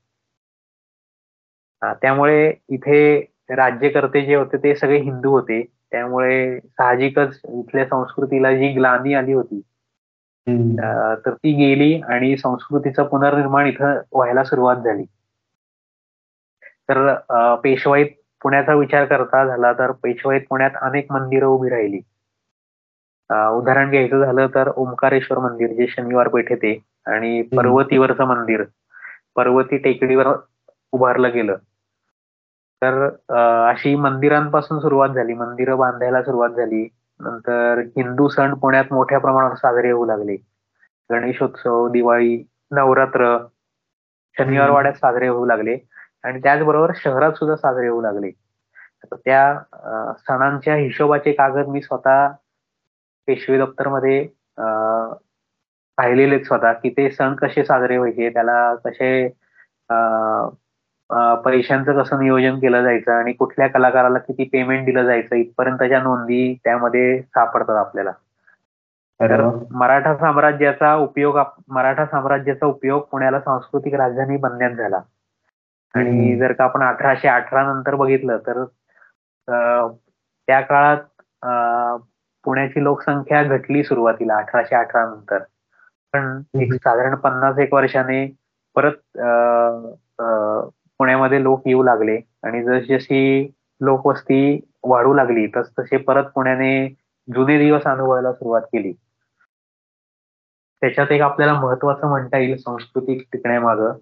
त्यामुळे इथे राज्यकर्ते जे होते ते सगळे हिंदू होते. त्यामुळे साहजिकच इथल्या संस्कृतीला जी ग्लानी आली होती तर ती गेली आणि संस्कृतीचं पुनर्निर्माण इथं व्हायला सुरुवात झाली. तर पेशवाईत पुण्याचा विचार करता झाला तर पेशवाईत पुण्यात अनेक मंदिरं उभी राहिली. उदाहरण घ्यायचं झालं तर ओंकारेश्वर मंदिर जे शनिवार पेठेत आहे आणि पर्वतीवरचं मंदिर पर्वती टेकडीवर उभारलं गेलं. तर अशी मंदिरांपासून सुरुवात झाली. मंदिरं बांधायला सुरुवात झाली. नंतर हिंदू सण पुण्यात मोठ्या प्रमाणावर साजरे होऊ लागले. गणेशोत्सव दिवाळी नवरात्र शनिवार वाड्यात साजरे होऊ लागले. आणि त्याचबरोबर शहरात सुद्धा साजरे होऊ लागले. त्या सणांच्या हिशोबाचे कागद मी स्वतः पेशवे दप्तरमध्ये पाहिलेले स्वतः की ते सण कसे साजरे व्हायचे त्याला कसे पैशांचं कसं नियोजन केलं जायचं आणि कुठल्या कलाकाराला किती पेमेंट दिलं जायचं इथपर्यंतच्या नोंदी त्यामध्ये सापडतात आपल्याला. तर मराठा साम्राज्याचा उपयोग मराठा साम्राज्याचा उपयोग पुण्याला सांस्कृतिक राजधानी बनण्यात झाला. आणि जर का आपण अठराशे अठरा नंतर बघितलं तर त्या काळात पुण्याची लोकसंख्या घटली सुरुवातीला अठराशे अठरा नंतर. पण एक साधारण पन्नास एक वर्षाने परत पुण्यामध्ये लोक येऊ लागले आणि जशी लोकवस्ती वाढू लागली तस तसे परत पुण्याने जुने दिवस अनुभवायला सुरुवात केली. त्याच्यात एक आपल्याला महत्वाचं म्हणता येईल सांस्कृतिक टिकण्यामागं.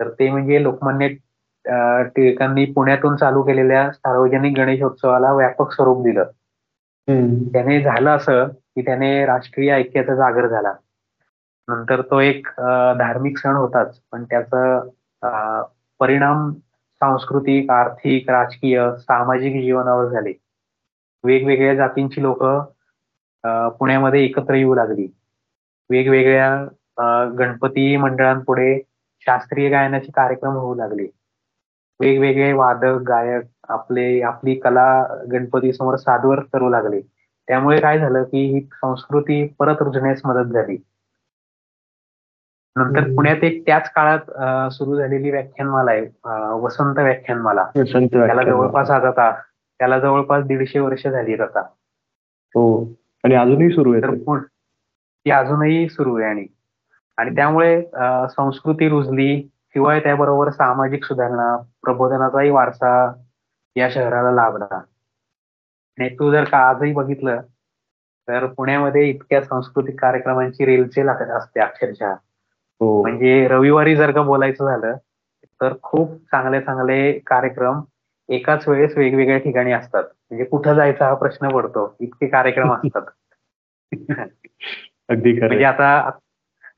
तर ते म्हणजे लोकमान्य टिळकांनी पुण्यातून चालू केलेल्या सार्वजनिक गणेशोत्सवाला व्यापक स्वरूप दिलं. त्याने झालं असं की त्याने राष्ट्रीय ऐक्याचा जागर झाला. नंतर तो एक धार्मिक सण होताच. पण त्याचा परिणाम सांस्कृतिक आर्थिक राजकीय सामाजिक जीवनावर झाले. वेगवेगळ्या जातींची लोक पुण्यामध्ये एकत्र येऊ लागली. वेगवेगळ्या गणपती मंडळांपुढे शास्त्रीय गायनाचे कार्यक्रम होऊ लागले. वेगवेगळे वादक गायक आपले आपली कला गणपती समोर सादर करू लागले. त्यामुळे काय झालं की ही संस्कृती परत रुजण्यास मदत झाली. नंतर पुण्यात एक त्याच काळात सुरू झालेली व्याख्यानमाला आहे. वसंत व्याख्यानमाला. त्याला जवळपास आता त्याला जवळपास दीडशे वर्ष झाली आता. हो. आणि अजूनही सुरू आहे ती? अजूनही सुरू आहे आणि आणि त्यामुळे संस्कृती रुजली शिवाय त्याबरोबर सामाजिक सुधारणा प्रबोधनाचाही वारसा या शहराला लाभला. आणि तू जर का आजही बघितलं तर पुण्यामध्ये इतक्या सांस्कृतिक कार्यक्रमांची रेलचेल असते अक्षरशः. म्हणजे रविवारी जर का बोलायचं झालं तर खूप चांगले चांगले कार्यक्रम एकाच वेळेस वेगवेगळ्या ठिकाणी असतात. म्हणजे कुठं जायचा हा प्रश्न पडतो इतके कार्यक्रम असतात. अगदी म्हणजे आता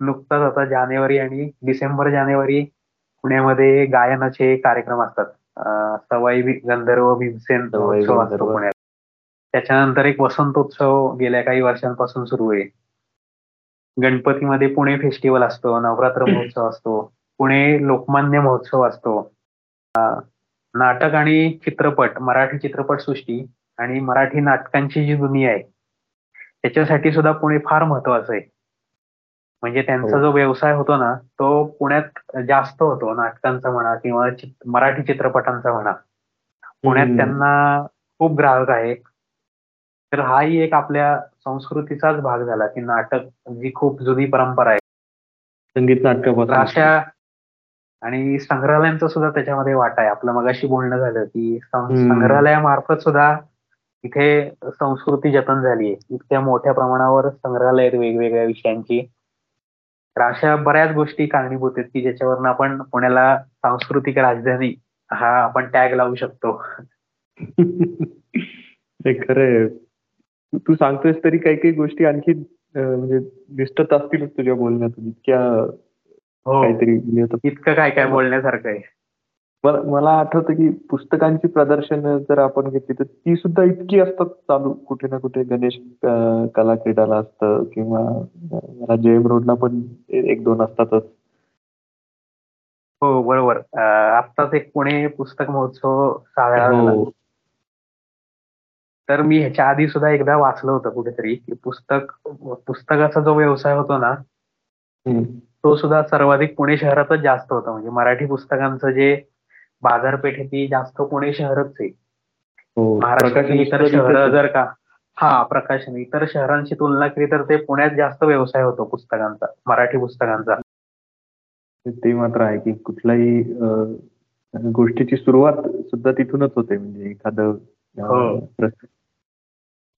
नुकताच आता जानेवारी आणि डिसेंबर जानेवारी पुण्यामध्ये गायनाचे कार्यक्रम असतात. सवाई गंधर्व भीमसेन उत्सव असतो पुण्यात. त्याच्यानंतर एक वसंतोत्सव गेल्या काही वर्षांपासून सुरू आहे. गणपतीमध्ये पुणे फेस्टिवल असतो नवरात्र महोत्सव असतो पुणे लोकमान्य महोत्सव असतो. नाटक आणि चित्रपट मराठी चित्रपट सृष्टी आणि मराठी नाटकांची जी दुनिया आहे त्याच्यासाठी सुद्धा पुणे फार महत्वाचं आहे. म्हणजे त्यांचा हो. जो व्यवसाय होतो ना तो पुण्यात जास्त होतो नाटकांचा म्हणा किंवा मराठी चित्रपटांचा म्हणा. पुण्यात त्यांना खूप ग्राहक आहे. तर हाही एक आपल्या संस्कृतीचाच भाग झाला की नाटक जी खूप जुनी परंपरा आहे. संगीत नाटक अशा आणि संग्रहालयांचा सुद्धा त्याच्यामध्ये वाटा आहे. आपलं मगाशी बोलणं झालं की संग्रहालयामार्फत सुद्धा इथे संस्कृती जतन झाली आहे. इतक्या मोठ्या प्रमाणावर संग्रहालय आहेत वेगवेगळ्या विषयांची. तर अशा बऱ्याच गोष्टी कारणीभूत आहेत की ज्याच्यावरनं आपण पुण्याला सांस्कृतिक राजधानी हा आपण टॅग लावू शकतो. खरंय तू सांगतोयस तरी काही काही गोष्टी आणखी म्हणजे दिसत असतील तुझ्या बोलण्यात इतक्या हो. काहीतरी इतकं काय काय बोलण्यासारखं आहे मला मला आठवतं की पुस्तकांची प्रदर्शन जर आपण घेतली तर ती सुद्धा इतकी असतात चालू कुठे ना कुठे गणेश कला क्रीडाला असतं किंवा जयम रोडला पण एक दोन असतातच हो बरोबर आत्ताच एक पुणे पुस्तक महोत्सव साजरा हो. तर मी ह्याच्या आधी सुद्धा एकदा वाचलं होतं कुठेतरी की पुस्तक पुस्तकाचा जो व्यवसाय होतो ना तो सुद्धा सर्वाधिक पुणे शहरातच जास्त होता. म्हणजे मराठी पुस्तकांचं जे बाजारपेठ आहे ती जास्त पुणे शहरच आहे. हो, महाराष्ट्रातील इतर शहर जर का हा प्रकाशन इतर शहरांशी तुलना केली तर ते पुण्यात जास्त व्यवसाय होतो पुस्तकांचा मराठी पुस्तकांचा. ते मात्र आहे की कुठल्याही गोष्टीची सुरुवात सुद्धा तिथूनच होते. म्हणजे एखादं हो.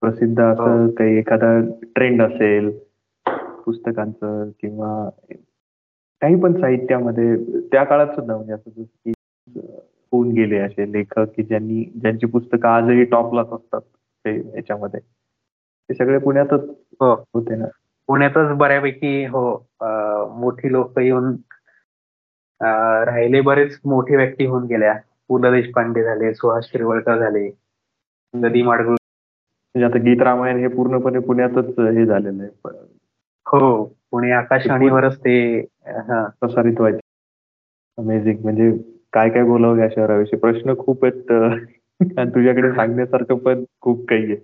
प्रसिद्ध असं हो. काही एखादा ट्रेंड असेल पुस्तकांचं किंवा काही पण साहित्यामध्ये त्या काळात सुद्धा म्हणजे असं की होऊन गेले असे लेखक की ज्यांनी ज्यांची पुस्तकं आजही टॉपलाच असतात ते याच्यामध्ये ते सगळे पुण्यातच हो. होते ना पुण्यातच बऱ्यापैकी हो मोठी लोक येऊन राहिले बरेच मोठी व्यक्ती होऊन गेल्या पु ल देशपांडे झाले सुहास शिरवळकर झाले नदी माडगुळ म्हणजे आता गीत रामायण हे पूर्णपणे पुण्यातच हे झालेलं आहे. हो पुणे आकाशवाणीवरच ते प्रसारित व्हायचे. अमेझिंग म्हणजे काय काय बोलावं या शहराविषयी? प्रश्न खूप आहेत आणि तुझ्याकडे सांगण्यासारखं पण खूप काही आहे.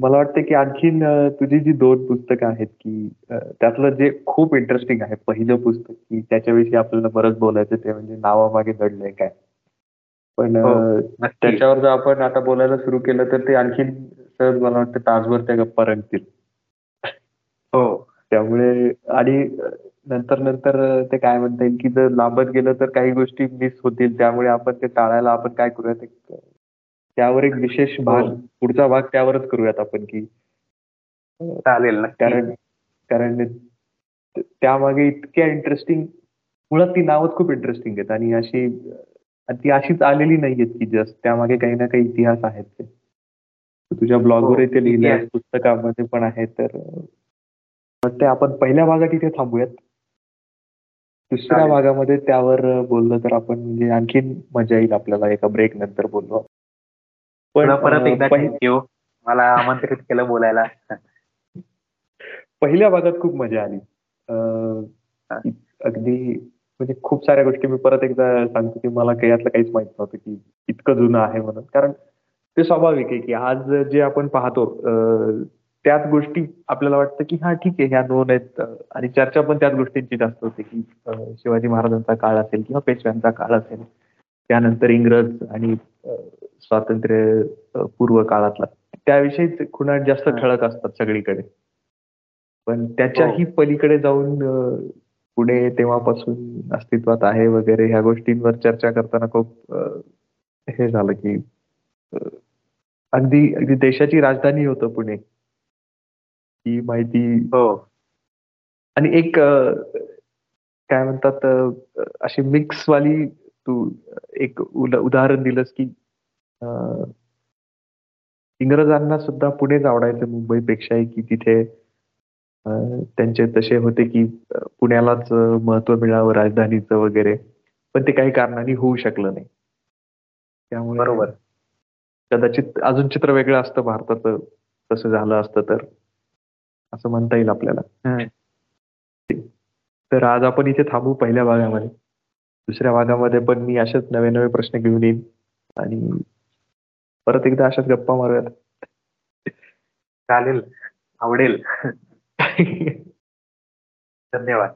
मला वाटतं की आणखीन तुझी जी दोन पुस्तकं आहेत की त्यातलं जे खूप इंटरेस्टिंग आहे पहिलं पुस्तक की त्याच्याविषयी आपल्याला बरंच बोलायचं ते म्हणजे नावामागे घडलंय काय. पण हो, त्याच्यावर जर आपण आता बोलायला सुरू केलं तर ते आणखीन सहज मला वाटतं तासभर त्या गप्पा रंगतील. हो. त्यामुळे आणि नंतर नंतर ते काय म्हणता येईल की जर लांबत गेलं तर काही गोष्टी मिस होतील. त्यामुळे आपण ते टाळायला आपण काय करूयात? त्यावर एक विशेष हो. भाग पुढचा भाग त्यावरच करूयात आपण की चालेल कारण कारण त्यामागे इतक्या इंटरेस्टिंग मुळात ती नावच खूप इंटरेस्टिंग आहेत. आणि अशी ती अशीच आलेली नाहीयेत की जस्ट त्यामागे काही ना काही इतिहास आहेत ते. तुझ्या ब्लॉगवर ते लिहिलंय पुस्तकामध्ये पण आहे तर ते आपण पहिल्या भागात इथे थांबूयात. दुसऱ्या भागामध्ये त्यावर बोललं तर आपण म्हणजे आणखीन मजा येईल आपल्याला एका ब्रेक नंतर बोललो. पण परत एकदा मला आमंत्रित केलं बोलायला. पहिल्या भागात खूप मजा आली. अगदी म्हणजे खूप साऱ्या गोष्टी मी परत एकदा सांगतो की मला यातलं काहीच माहीत नव्हतं की इतकं जुनं आहे म्हणून. कारण ते स्वाभाविक आहे की आज जे आपण पाहतो त्याच गोष्टी आपल्याला वाटतं की हा ठीक आहे ह्या दोन आहेत. आणि चर्चा पण त्याच गोष्टींची जास्त होते की शिवाजी महाराजांचा काळ असेल किंवा पेशव्यांचा काळ असेल. त्यानंतर इंग्रज आणि स्वातंत्र्य पूर्व काळातला. त्याविषयी खुणा जास्त ठळक असतात सगळीकडे. पण त्याच्याही हो. पलीकडे जाऊन पुढे तेव्हापासून अस्तित्वात आहे वगैरे ह्या गोष्टींवर चर्चा करताना खूप हे झालं की अगदी अगदी देशाची राजधानी होतं पुणे. ही माहिती हो. आणि एक काय म्हणतात अशी मिक्स वाली तू एक उदाहरण दिलंस की इंग्रजांना सुद्धा पुणेच आवडायचं मुंबईपेक्षाही की तिथे त्यांचे तसे होते की पुण्यालाच महत्त्व मिळावं राजधानीचं वगैरे. पण ते काही कारणाने होऊ शकलं नाही. त्यामुळे बरोबर. कदाचित अजून चित्र वेगळं असतं भारताचं तसं झालं असतं तर. असं म्हणता येईल आपल्याला. तर आज आपण इथे थांबू पहिल्या भागामध्ये. दुसऱ्या भागामध्ये पण मी असेच नवे नवे प्रश्न घेऊन येईन. आणि परत एकदा अशाच गप्पा मारूयात. चालेल. आवडेल. धन्यवाद.